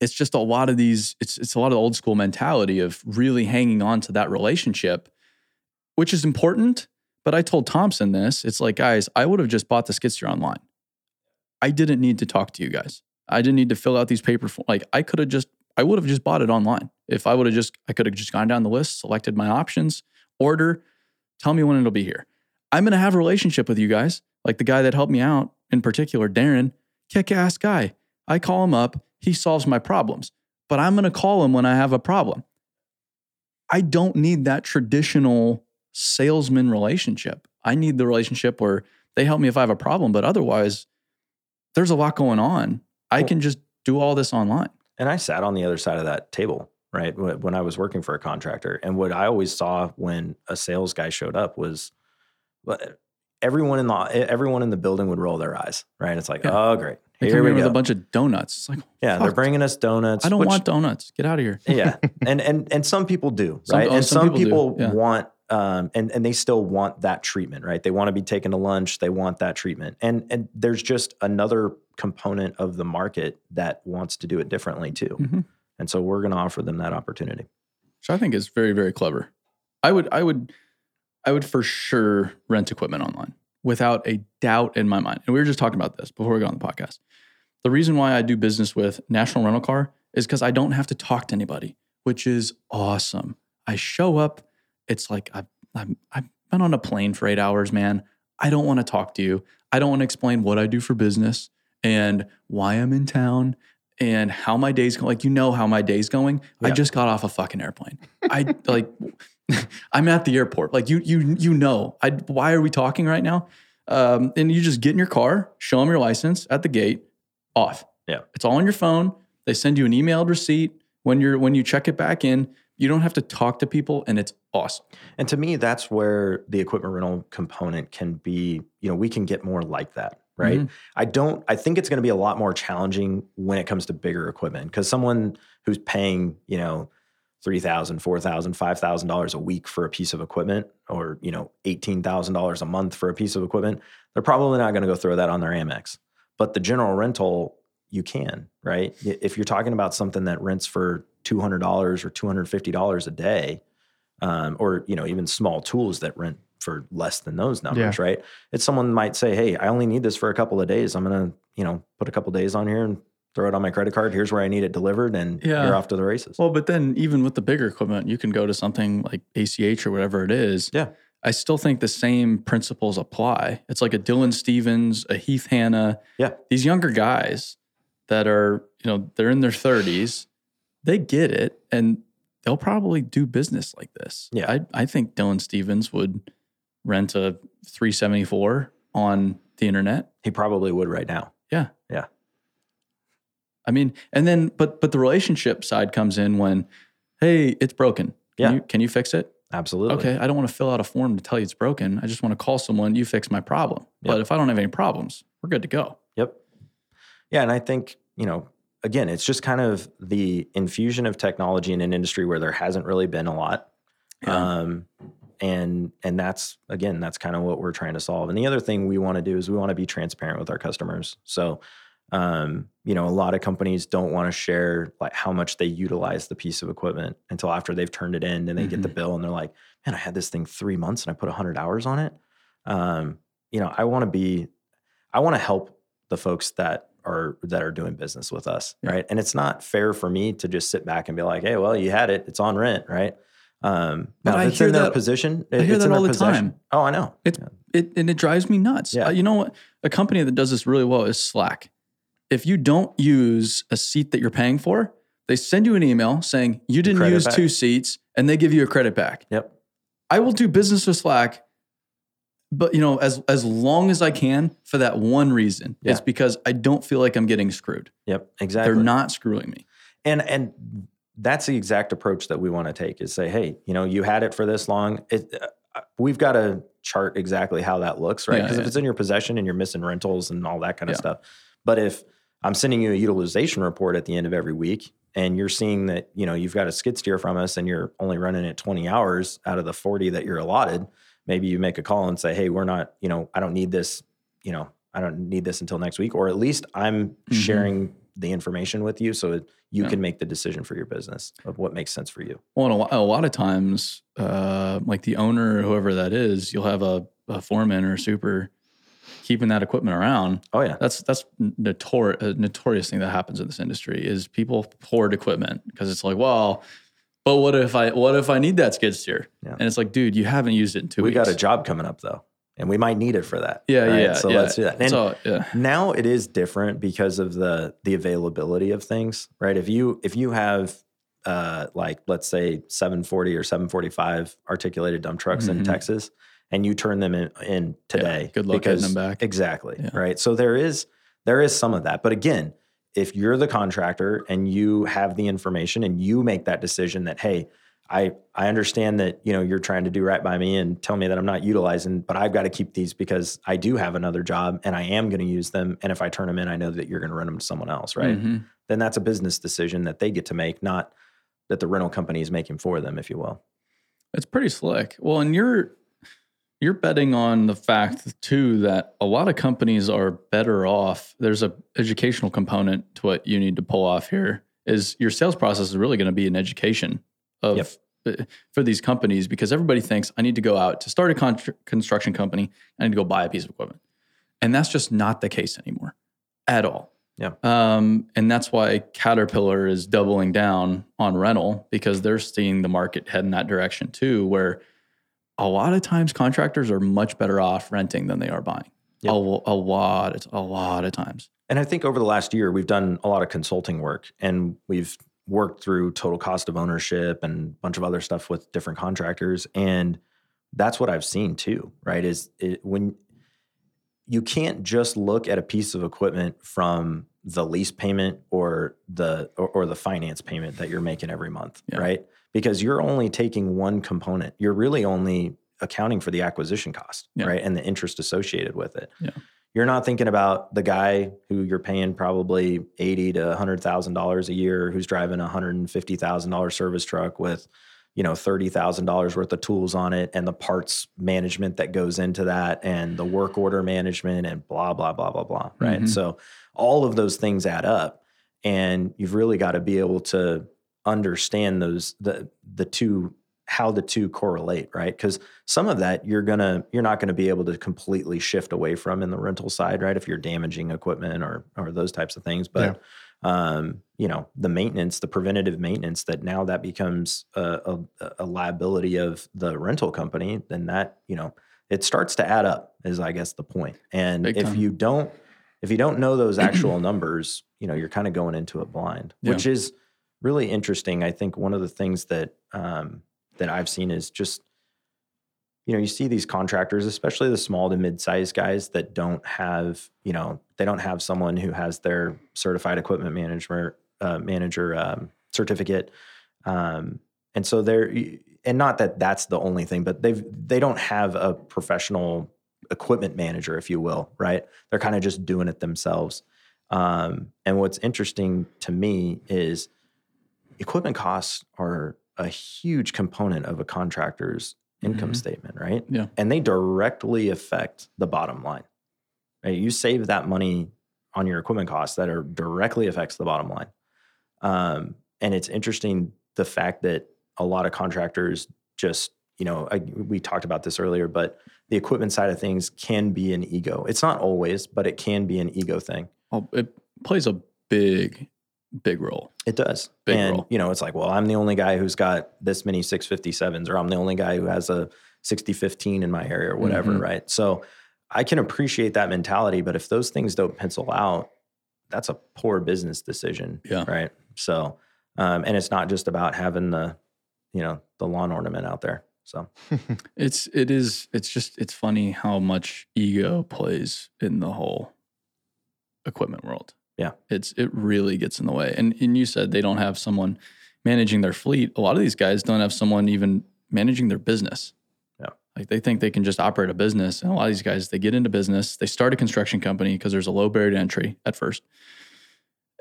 S2: it's just a lot of these, it's it's a lot of old school mentality of really hanging on to that relationship, which is important. But I told Thompson this. It's like, guys, I would have just bought the skid steer online. I didn't need to talk to you guys. I didn't need to fill out these paper form. Like I could have just, I would have just bought it online. If I would have just, I could have just gone down the list, selected my options, order, tell me when it'll be here. I'm to have a relationship with you guys. Like the guy that helped me out in particular, Darren, kick ass guy. I call him up, he solves my problems, but I'm going to call him when I have a problem. I don't need that traditional salesman relationship. I need the relationship where they help me if I have a problem, but otherwise, there's a lot going on. I can just do all this online.
S1: And I sat on the other side of that table, right? When I was working for a contractor. And what I always saw when a sales guy showed up was everyone in the everyone in the building would roll their eyes, right? It's like,
S2: Yeah.
S1: oh, great.
S2: They
S1: Here
S2: come
S1: we
S2: in with a bunch of donuts. It's like,
S1: yeah, they're bringing us donuts.
S2: I don't
S1: which-
S2: want donuts. Get out of here.
S1: yeah, and and and some people do,
S2: Some-
S1: right?
S2: oh,
S1: and
S2: some
S1: some,
S2: people
S1: people,
S2: yeah.
S1: want, um, and and they still want that treatment, right? They want to be taken to lunch. They want that treatment, and and there's just another component of the market that wants to do it differently too,
S2: Mhm.
S1: and so we're going to offer them that opportunity.
S2: which I think is very, very clever. I would, I would, I would for sure rent equipment online without a doubt in my mind. And we were just talking about this before we got on the podcast. The reason why I do business with National Rental Car is because I don't have to talk to anybody, which is awesome. I show up. It's like I've, I've, I've been on a plane for eight hours, man. I don't want to talk to you. I don't want to explain what I do for business and why I'm in town and how my day's going. Like, you know how my day's going. I just got off a fucking airplane. I like, I'm at the airport. Like, you, you, you know, I, why are we talking right now? Um, and you just get in your car, show them your license at the gate, off.
S1: Yeah.
S2: It's all on your phone. They send you an emailed receipt when you're, when you check it back in. You don't have to talk to people and it's awesome.
S1: And to me, that's where the equipment rental component can be, you know, we can get more like that, right?
S2: Mhm.
S1: I don't, I think it's going to be a lot more challenging when it comes to bigger equipment because someone who's paying, you know, $3,000, $4,000, $5,000 a week for a piece of equipment or, you know, $18,000 a month for a piece of equipment, they're probably not going to go throw that on their Amex. But the general rental, you can, right? If you're talking about something that rents for $200 or $250 a day, um, or you know even small tools that rent for less than those numbers, right? It's someone might say, "Hey, I only need this for a couple of days. I'm gonna, you know, put a couple days on here and throw it on my credit card. Here's where I need it delivered, and
S2: Yeah.
S1: you're off to the races."
S2: Well, but then even with the bigger equipment, you can go to something like ACH or whatever it is.
S1: Yeah.
S2: I still think the same principles apply. It's like a Dylan Stevens, a Heath Hanna.
S1: Yeah.
S2: These younger guys that are, you know, they're in their 30s, they get it. And they'll probably do business like this.
S1: Yeah.
S2: I, I think Dylan Stevens would rent a 374 on the internet.
S1: He probably would right now.
S2: Yeah. I mean, and then but but the relationship side comes in when, hey, it's broken. Can
S1: Yeah.
S2: you can you fix it?
S1: Absolutely.
S2: Okay, I don't want to fill out a form to tell you it's broken. I just want to call someone, you fix my problem.
S1: Yeah.
S2: But if I don't have any problems, we're good to go.
S1: Yep. Yeah, and I think you know, again, it's just kind of the infusion of technology in an industry where there hasn't really been a lot.
S2: Yeah.
S1: Um, and and that's again, that's kind of what we're trying to solve. And the other thing we want to do is we want to be transparent with our customers. So, um, you know, a lot of companies don't want to share like how much they utilize the piece of equipment until after they've turned it in and they get the bill and they're like, man, I had this thing three months and I put hundred hours on it. Um, you know, I want to be, I want to help the folks that are that are doing business with us,
S2: Yeah.
S1: right? And it's not fair for me to just sit back and be like, hey, well, you had it, it's on rent, right? Um,
S2: But I hear that-
S1: position,
S2: I hear
S1: it's
S2: that all the
S1: possession.
S2: time.
S1: Oh, I know.
S2: It's it and it drives me nuts.
S1: Yeah.
S2: Uh, you know what? A company that does this really well is Slack. If you don't use a seat that you're paying for, they send you an email saying you didn't use
S1: back.
S2: two seats and they give you a credit back.
S1: Yep.
S2: I will do business with Slack, but you know, as as long as I can for that one reason.
S1: Yeah.
S2: It's because I don't feel like I'm getting screwed.
S1: Yep. Exactly.
S2: They're not screwing me.
S1: and and that's the exact approach that we want to take is say hey you know you had it for this long it, uh, we've got to chart exactly how that looks right
S2: Yeah,
S1: because if it's in your possession and you're missing rentals and all that kind of
S2: Yeah.
S1: stuff but if i'm sending you a utilization report at the end of every week and you're seeing that you know you've got a skid steer from us and you're only running it 20 hours out of the 40 that you're allotted maybe you make a call and say hey we're not you know i don't need this you know i don't need this until next week or at least i'm
S2: Mhm.
S1: sharing the information with you so you
S2: Yeah.
S1: can make the decision for your business of what makes sense for you
S2: Well, and a, a lot of times, uh, like the owner whoever that is, you'll have a, a foreman or a super keeping that equipment around.
S1: oh yeah
S2: That's that's notor- a notorious thing that happens in this industry is people hoard equipment because it's like, well, but what if I what if I need that skid steer?
S1: Yeah.
S2: And it's like, dude, you haven't used it in two
S1: we
S2: weeks.
S1: got a job coming up though and we might need it for that
S2: yeah,
S1: right?
S2: yeah.
S1: so
S2: yeah.
S1: let's do that and
S2: so yeah,
S1: now it is different because of the the availability of things right if you if you have uh like let's say 740 or 745 articulated dump trucks in
S2: Mhm.
S1: texas and you turn them in, in today
S2: good luck because, getting them back.
S1: exactly
S2: Yeah.
S1: right so there is there is some of that but again if you're the contractor and you have the information and you make that decision that hey I I understand that you know you're trying to do right by me and tell me that I'm not utilizing, but I've got to keep these because I do have another job and I am going to use them. And if I turn them in, I know that you're going to rent them to someone else, right?
S2: Mhm.
S1: Then that's a business decision that they get to make, not that the rental company is making for them, if you will.
S2: It's pretty slick. Well, and you're you're betting on the fact too that a lot of companies are better off. There's a educational component to what you need to pull off here. Is your sales process is really going to be an education of
S1: Yep.
S2: uh, for these companies because everybody thinks I need to go out to start a con- construction company. I need to go buy a piece of equipment, and that's just not the case anymore at all.
S1: Yeah.
S2: Um, and that's why Caterpillar is doubling down on rental because they're seeing the market head in that direction too, where a lot of times contractors are much better off renting than they are buying.
S1: Yep.
S2: A, a lot, it's a lot of times.
S1: And I think over the last year, we've done a lot of consulting work and we've worked through total cost of ownership and a bunch of other stuff with different contractors. And that's what I've seen too, right? Is it, when you can't just look at a piece of equipment from the lease payment or the or, or the finance payment that you're making every month,
S2: Yeah.
S1: right? Because you're only taking one component. You're really only accounting for the acquisition cost,
S2: Yeah.
S1: right? And the interest associated with it.
S2: Yeah.
S1: You're not thinking about the guy who you're paying probably eighty to hundred thousand dollars a year, who's driving a hundred and fifty thousand dollar service truck with, you know, thirty thousand dollars worth of tools on it, and the parts management that goes into that, and the work order management, and blah blah blah blah blah. Right.
S2: Mhm.
S1: So all of those things add up, and you've really got to be able to understand those the the two how the two correlate right? Because some of that you're gonna you're not gonna be able to completely shift away from in the rental side right? If you're damaging equipment or or those types of things. But um you know the maintenance the preventative maintenance that now that becomes a, a, a liability of the rental company then that you know it starts to add up is i guess the point. And
S2: Big
S1: if
S2: time.
S1: you don't if you don't know those actual numbers you know you're kind of going into it blind
S2: Yeah.
S1: which is really interesting. I think one of the things that um, that I've seen is just you know you see these contractors, especially the small to mid-sized guys that don't have you know they don't have someone who has their certified equipment manager uh, manager um, certificate, um, and so they're and not that that's the only thing, but they've they don't have a professional equipment manager, if you will, right? They're kind of just doing it themselves. Um, and what's interesting to me is equipment costs are a huge component of a contractor's income
S2: Mhm.
S1: statement, right?
S2: Yeah.
S1: And they directly affect the bottom line. Right? You save that money on your equipment costs that are directly affects the bottom line. Um, and it's interesting the fact that a lot of contractors just, you know, I, we talked about this earlier, but the equipment side of things can be an ego. It's not always, but it can be an ego thing.
S2: Well, it plays a big, big role.
S1: It does.
S2: Big
S1: and
S2: role.
S1: you know, it's like, well, I'm the only guy who's got this many 657s, or I'm the only guy who has a 6015 in my area, or whatever,
S2: Mhm.
S1: right? So I can appreciate that mentality, but if those things don't pencil out, that's a poor business decision,
S2: Yeah.
S1: right? So, um, and it's not just about having the, you know, the lawn ornament out there. So
S2: It's it is it's just it's funny how much ego plays in the whole equipment world.
S1: Yeah.
S2: It's it really gets in the way. And and you said they don't have someone managing their fleet. A lot of these guys don't have someone even managing their business.
S1: Yeah.
S2: Like they think they can just operate a business. And a lot of these guys, they get into business, they start a construction company because there's a low barrier to entry at first.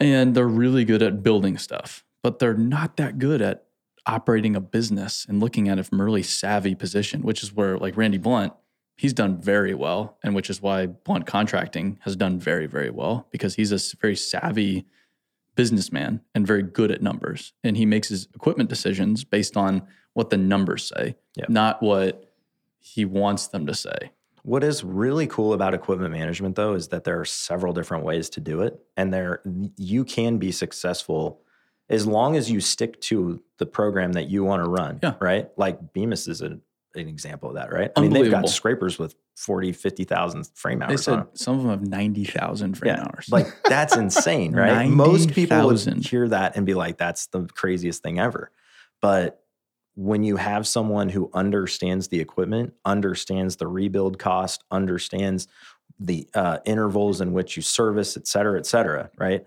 S2: And they're really good at building stuff, but they're not that good at operating a business and looking at it from a really savvy position, which is where like Randy Blunt, he's done very well, and which is why Blunt Contracting has done very, very well because he's a very savvy businessman and very good at numbers. And he makes his equipment decisions based on what the numbers say,
S1: Yep.
S2: not what he wants them to say.
S1: What is really cool about equipment management though is that there are several different ways to do it and there you can be successful as long as you stick to the program that you want to run,
S2: Yeah.
S1: right? Like Bemis is an, an example of that, right? I mean, they've got scrapers with 40, 50,000 frame hours on
S2: said some of them have 90,000 frame
S1: Yeah,
S2: hours.
S1: Like that's insane, right? Most people would hear that and be like, that's the craziest thing ever. But when you have someone who understands the equipment, understands the rebuild cost, understands the uh, intervals in which you service, et cetera, et cetera, right?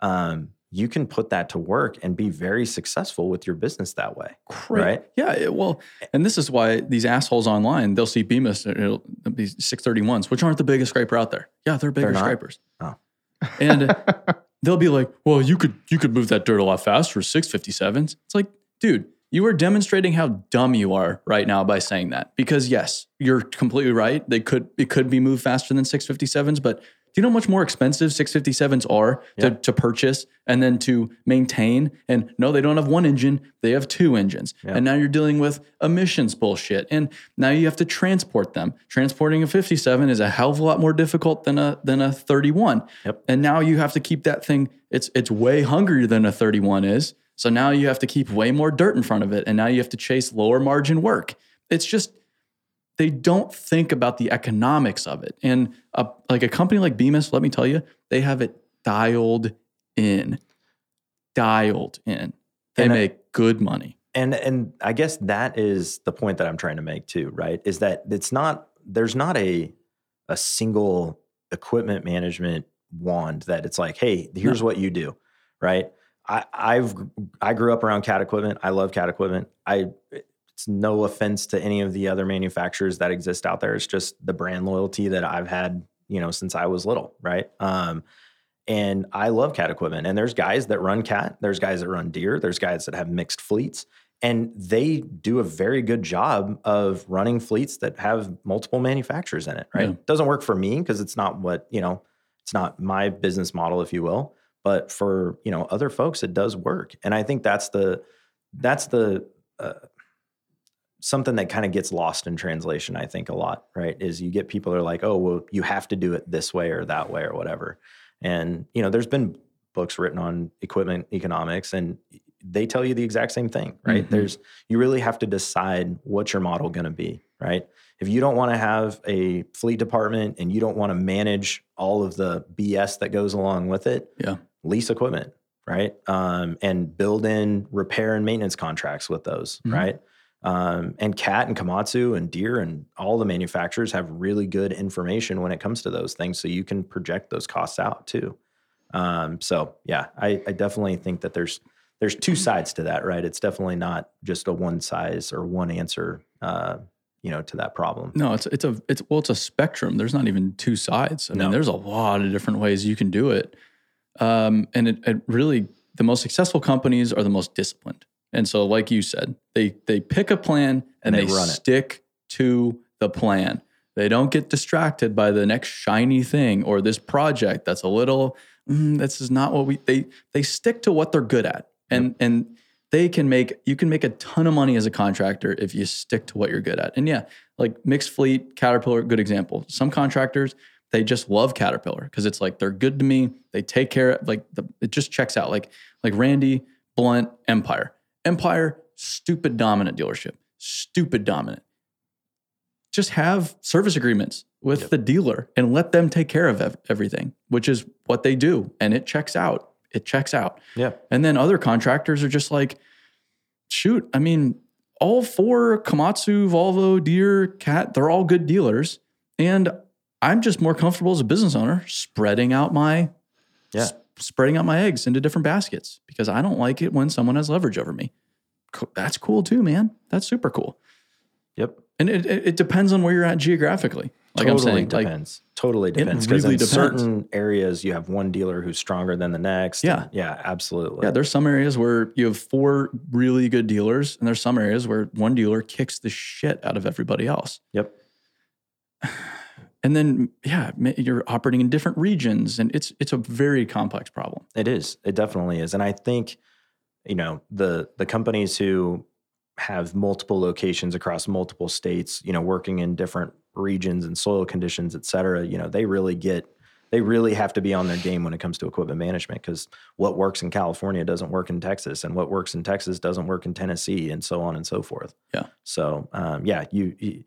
S1: Um, you can put that to work and be very successful with your business that way.
S2: Cra-
S1: Right.
S2: Yeah. it- well, and this is why these assholes online, they'll see Bemis, uh, it'll, these 631s, which aren't the biggest scraper out there. Yeah, they're bigger
S1: not?
S2: scrapers.
S1: Oh.
S2: And they'll be like, well, you could you could move that dirt a lot faster with 657s. It's like, dude, you are demonstrating how dumb you are right now by saying that. Because yes, you're completely right. They could it could be moved faster than 657s, but you know how much more expensive 657s are
S1: Yeah.
S2: to, to purchase and then to maintain? And no, they don't have one engine, they have two engines.
S1: Yeah.
S2: And now you're dealing with emissions bullshit. And now you have to transport them. Transporting a 57 is a hell of a lot more difficult than a than a 31.
S1: Yep.
S2: And now you have to keep that thing, it's it's way hungrier than a 31 is. So now you have to keep way more dirt in front of it. And now you have to chase lower margin work. It's just they don't think about the economics of it. And a, like a company like Bemis, let me tell you, they have it dialed in, dialed in. They
S1: And I-
S2: make good money.
S1: and and I guess that is the point that I'm trying to make too, right? Is that it's not there's not a a single equipment management wand that it's like, hey, here's what you do, right? I I've I grew up around cat equipment. I love cat equipment. I it's no offense to any of the other manufacturers that exist out there. It's just the brand loyalty that I've had, you know, since I was little, right? Um, and I love cat equipment. And there's guys that run cat, there's guys that run Deere, there's guys that have mixed fleets, and they do a very good job of running fleets that have multiple manufacturers in it, right?
S2: Yeah.
S1: Doesn't work for me because it's not what, you know, it's not my business model, if you will. But for, you know, other folks, it does work. And I think that's the, that's the, uh, something that kind of gets lost in translation, I think a lot, right? Is you get people that are like, oh, well, you have to do it this way or that way or whatever. And, you know, there's been books written on equipment economics and they tell you the exact same thing, right?
S2: Mhm.
S1: There's, you really have to decide what's your model going to be, right? If you don't want to have a fleet department and you don't want to manage all of the BS that goes along with it,
S2: Yeah.
S1: lease equipment, right? Um, and build in repair and maintenance contracts with those,
S2: Mhm.
S1: right? Um, and Cat and Komatsu and Deere and all the manufacturers have really good information when it comes to those things, so you can project those costs out too. Um, so yeah, I, I definitely think that there's there's two sides to that, right? It's definitely not just a one size or one answer, uh, you know, to that problem.
S2: No, it's it's a it's well, it's a spectrum. There's not even two sides. I
S1: No.
S2: mean, there's a lot of different ways you can do it, um, and it, it really the most successful companies are the most disciplined. And so, like you said, they they pick a plan and,
S1: And they
S2: they, stick to the plan. They don't get distracted by the next shiny thing or this project that's a little. Mm, this is not what we. They they stick to what they're good at, and and they can make you can make a ton of money as a contractor if you stick to what you're good at. And yeah, like mixed fleet, Caterpillar, good example. Some contractors they just love Caterpillar because it's like they're good to me. They take care of like the, it just checks out. Like like Randy Blunt Empire, Empire stupid dominant dealership, stupid dominant. Just have service agreements with
S1: Yep.
S2: the dealer and let them take care of ev- everything, which is what they do, and it checks out. It checks out.
S1: Yeah.
S2: And then other contractors are just like, shoot, I mean, all four Komatsu, Volvo, Deere, Cat, they're all good dealers. And I'm just more comfortable as a business owner spreading out my
S1: Yeah.
S2: Spreading out my eggs into different baskets because I don't like it when someone has leverage over me. That's cool too, man. That's super cool.
S1: Yep.
S2: And it, it, it depends on where you're at geographically. Like
S1: totally
S2: I'm saying, like
S1: depends. totally depends. Because
S2: really
S1: in
S2: depends.
S1: certain areas you have one dealer who's stronger than the next.
S2: Yeah.
S1: yeah, absolutely.
S2: Yeah, there's some areas where you have four really good dealers, and there's some areas where one dealer kicks the shit out of everybody else.
S1: Yep.
S2: And then, yeah, you're operating in different regions, and it's it's a very complex problem.
S1: It is. It definitely is. And I think, you know, the the companies who have multiple locations across multiple states, you know, working in different regions and soil conditions, et cetera, you know, they really get they really have to be on their game when it comes to equipment management because what works in California doesn't work in Texas, and what works in Texas doesn't work in Tennessee, and so on and so forth.
S2: Yeah.
S1: So, um, yeah, you, you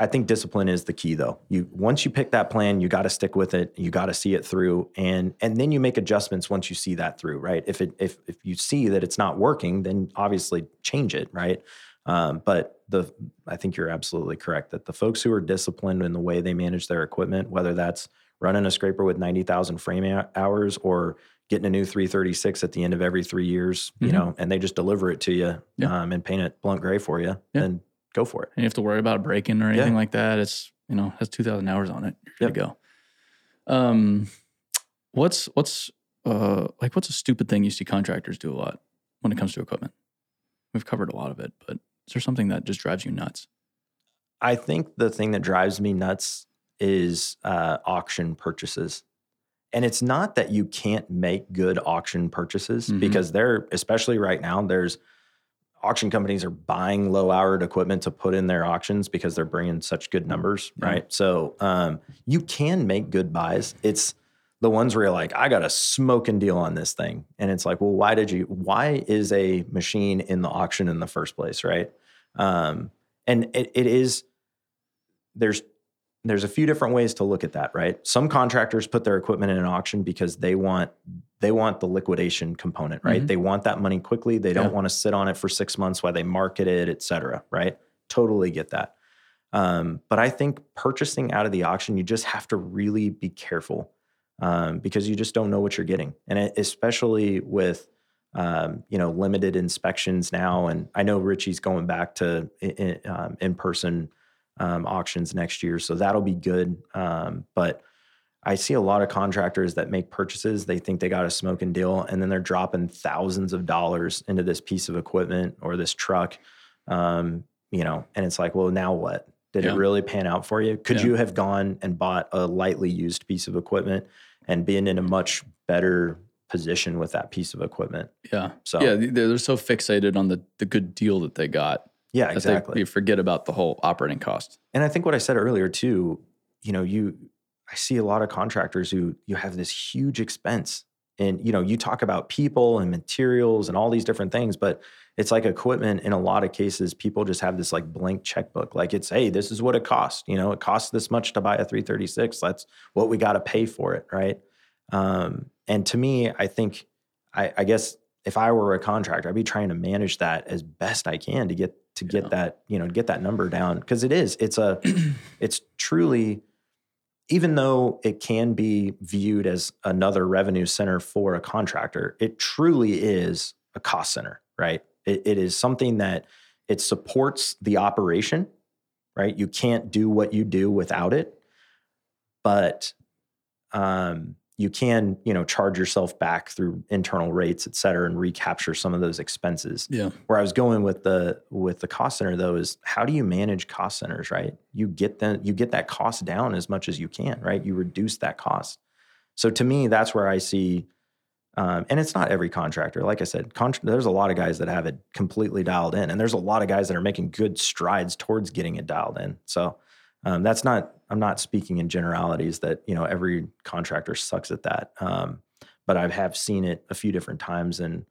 S1: I- think discipline is the key though. You once you pick that plan, you got to stick with it. You got to see it through and and then you make adjustments once you see that through, right? If it if if you see that it's not working, then obviously change it, right? Um, but the I think you're absolutely correct that the folks who are disciplined in the way they manage their equipment, whether that's running a scraper with 90,000 frame hou- hours or getting a new 336 at the end of every 3 years, you
S2: Mhm.
S1: know, and they just deliver it to you
S2: Yeah.
S1: um, and paint it blunt gray for you,
S2: Yeah.
S1: then go for it.
S2: And you have to worry about breaking or
S1: Yeah.
S2: anything like that. It's you know has two thousand hours on it. You're
S1: Yep.
S2: to go. Um, what's what's uh like what's a stupid thing you see contractors do a lot when it comes to equipment? We've covered a lot of it, but is there something that just drives you nuts?
S1: I think the thing that drives me nuts is uh, auction purchases. And it's not that you can't make good auction purchases
S2: Mhm.
S1: because they're, especially right now, there's auction companies are buying low houred equipment to put in their auctions because they're bringing such good numbers,
S2: Yeah.
S1: right? So um, you can make good buys. It's the ones where you're like, I got a smoking deal on this thing. And it's like, well, why did you, why is a machine in the auction in the first place, right? Um, and it, it is, there's there's a few different ways to look at that, right? Some contractors put their equipment in an auction because they want they want the liquidation component, right?
S2: Mhm.
S1: They want that money quickly. They don't want to sit on it for six months while they market it, et cetera, right? Totally get that. Um, but I think purchasing out of the auction, you just have to really be careful um, because you just don't know what you're getting, and it, especially with um, you know limited inspections now. And I know Ritchie's going back to in, um, in person um, auctions next year, so that'll be good. Um, but I see a lot of contractors that make purchases. They think they got a smoking deal, and then they're dropping thousands of dollars into this piece of equipment or this truck. Um, you know, and it's like, well, now what? Did
S2: Yeah.
S1: it really pan out for you? Could
S2: Yeah.
S1: you have gone and bought a lightly used piece of equipment and been in a much better position with that piece of equipment?
S2: Yeah,
S1: So
S2: yeah, they're, so fixated on the the good deal that they got
S1: yeah,
S2: they-
S1: exactly.
S2: they, forget about the whole operating cost.
S1: and I think what I said earlier too, you know, you I see a lot of contractors who you have this huge expense. And you know, you talk about people and materials and all these different things, but it's like equipment in a lot of cases, people just have this like blank checkbook. Like it's, hey, this is what it costs. You know, it costs this much to buy a 336. That's what we got to pay for it, right? Um, and to me, I think I, I guess if I were a contractor, I'd be trying to manage that as best I can to get to get
S2: Yeah.
S1: that you know get that number down because it is it's a it's truly even though it can be viewed as another revenue center for a contractor, it truly is a cost center, right? It, it is something that it supports the operation, right? You can't do what you do without it, but um, you can, you know, charge yourself back through internal rates, et cetera, and recapture some of those expenses
S2: Yeah.
S1: where I was going with the with the cost center though is how do you manage cost centers, right? You get the you get that cost down as much as you can, right? You reduce that cost. So to me, that's where I see, um, and it's not every contractor. Like I said, contra- there's a lot of guys that have it completely dialed in, and there's a lot of guys that are making good strides towards getting it dialed in. So um, that's not. I'm not speaking in generalities that you know every contractor sucks at that. Um, but I have seen it a few different times, and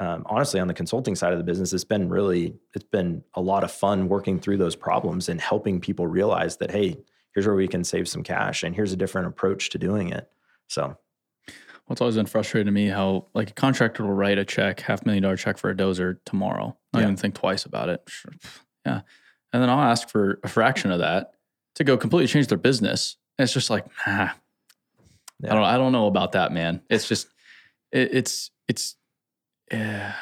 S1: um, honestly, on the consulting side of the business, it's been really, it's been a lot of fun working through those problems and helping people realize that, hey, here's where we can save some cash and here's a different approach to doing it. So,
S2: Well, it's always been frustrating to me how like a contractor will write a check, half million dollar check for a dozer tomorrow. Not
S1: Yeah.
S2: even think twice about it. Sure. Yeah. And then I'll ask for a fraction of that to go completely change their business. And it's just like, ah,
S1: Yeah.
S2: I don't I don't know about that, man. It's just it, it's it's yeah,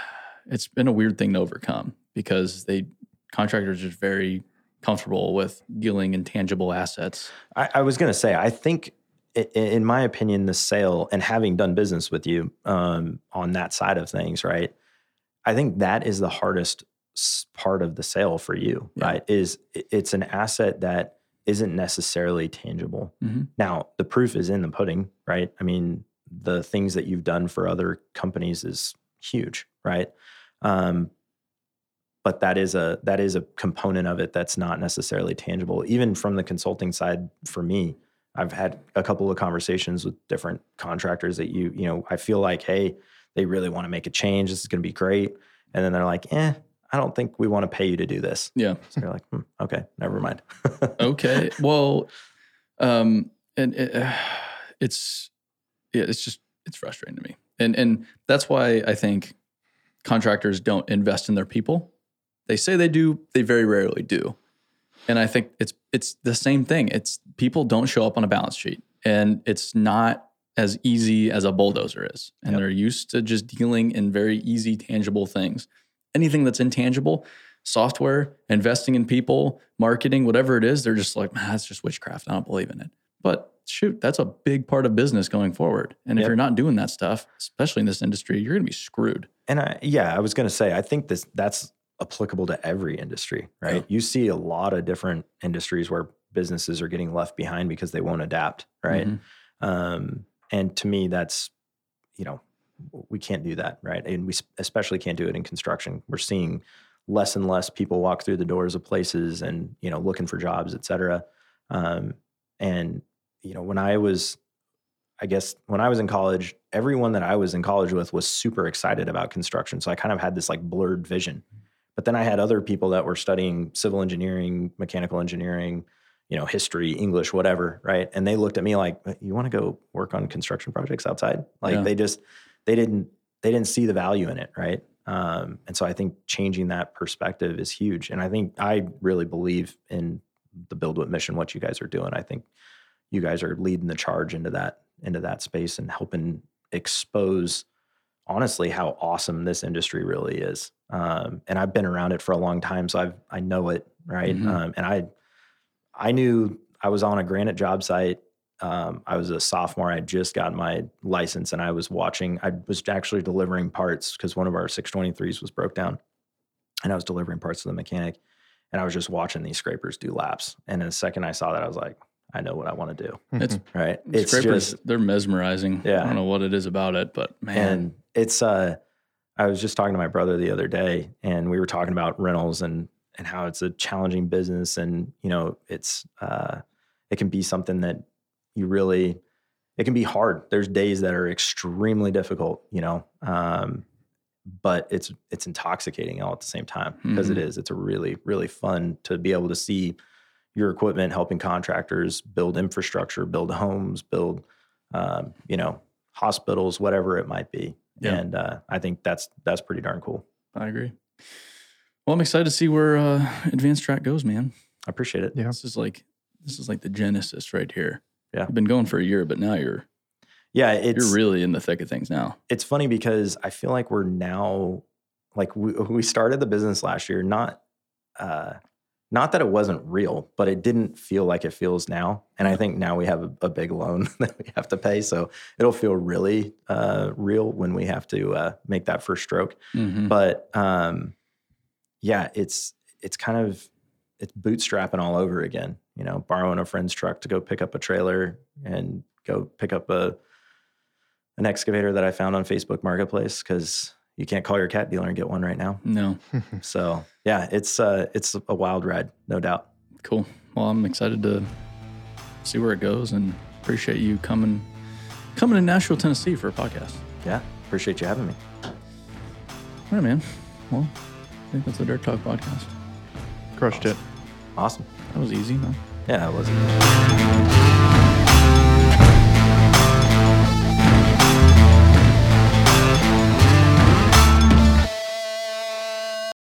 S2: it's been a weird thing to overcome because they contractors are just very comfortable with dealing in tangible assets.
S1: I, I was going to say, I think, in my opinion, the sale and having done business with you um, on that side of things, right? I think that is the hardest part of the sale for you,
S2: Yeah.
S1: right? Is it's an asset that isn't necessarily tangible.
S2: Mhm.
S1: Now, the proof is in the pudding, right? I mean, the things that you've done for other companies is huge, right? Um, but that is a that is a component of it that's not necessarily tangible. Even from the consulting side, for me, I've had a couple of conversations with different contractors that you you know I feel like, hey, they really want to make a change. This is going to be great, and then they're like, eh, I don't think we want to pay you to do this.
S2: Yeah.
S1: So you're like, hmm, okay, never mind.
S2: okay. Well, um, and it, uh, it's yeah, it's just it's frustrating to me, and and that's why I think contractors don't invest in their people. They say they do, they very rarely do, and I think it's it's the same thing. It's people don't show up on a balance sheet, and it's not as easy as a bulldozer is, and
S1: Yep.
S2: they're used to just dealing in very easy, tangible things. Anything that's intangible, software, investing in people, marketing, whatever it is, they're just like, man, that's just witchcraft. I don't believe in it. But shoot, that's a big part of business going forward. And if
S1: Yep.
S2: you're not doing that stuff, especially in this industry, you're going to be screwed.
S1: And I, yeah, I was going to say, I think this that's applicable to every industry, right?
S2: Yeah.
S1: You see a lot of different industries where businesses are getting left behind because they won't adapt, right?
S2: Mhm.
S1: Um, and to me, that's you know, we can't do that, right? And we especially can't do it in construction. We're seeing less and less people walk through the doors of places and you know looking for jobs, et cetera. Um, and you know, when I was I guess when I was in college, everyone that I was in college with was super excited about construction. So I kind of had this like blurred vision. But then I had other people that were studying civil engineering, mechanical engineering, you know, history, English, whatever, right? And they looked at me like, "You want to go work on construction projects outside?" Like
S2: Yeah.
S1: they just they didn't they didn't see the value in it, right? Um, and so I think changing that perspective is huge. And I think I really believe in the BuildWitt mission, what you guys are doing. I think you guys are leading the charge into that into that space and helping expose honestly how awesome this industry really is um, and i've been around it for a long time so i've i know it right
S2: Mhm.
S1: um, and i i knew i was on a granite job site um, i was a sophomore i had just got my license and i was watching i was actually delivering parts because one of our 623s was broke down. And i was delivering parts to the mechanic and i was just watching these scrapers do laps. And the second i saw that i was like i know what i want to do
S2: It's
S1: right? it's
S2: scrapers,
S1: just
S2: they're mesmerizing.
S1: Yeah.
S2: I don't know what it is about it, but man,
S1: and it's uh i was just talking to my brother the other day and we were talking about rentals and and how it's a challenging business and you know it's uh it can be something that you really it can be hard there's days that are extremely difficult you know um but it's it's intoxicating all at the same time because it
S2: Mhm.
S1: is it's a really really fun to be able to see your equipment helping contractors build infrastructure build homes build um, you know hospitals whatever it might be
S2: Yeah.
S1: and uh, I think that's that's pretty darn cool.
S2: I agree. Well, I'm excited to see where uh, advanced track goes, man.
S1: I appreciate it.
S3: Yeah.
S2: This is like this is like the genesis right here.
S1: Yeah.
S2: You've been going for a year, but now you're
S1: Yeah, it's
S2: you're really in the thick of things now.
S1: it's funny because I feel like we're now like we, we started the business last year, not uh not that it wasn't real, but it didn't feel like it feels now. And I think now we have a, a big loan that we have to pay. So it'll feel really uh real when we have to uh make that first stroke.
S2: Mhm.
S1: But um yeah, it's it's kind of it's bootstrapping all over again, you know, borrowing a friend's truck to go pick up a trailer and go pick up a an excavator that I found on Facebook Marketplace because you can't call your Cat dealer and get one right now.
S2: No,
S1: So yeah, it's uh it's a wild ride, no doubt.
S2: cool. Well, I'm excited to see where it goes, and appreciate you coming coming to Nashville, Tennessee for a podcast.
S1: Yeah, appreciate you having me.
S2: All right, man. Well, I think that's the Dirt Talk podcast.
S3: Crushed it.
S1: Awesome.
S2: That was easy, huh?
S1: Yeah, it was.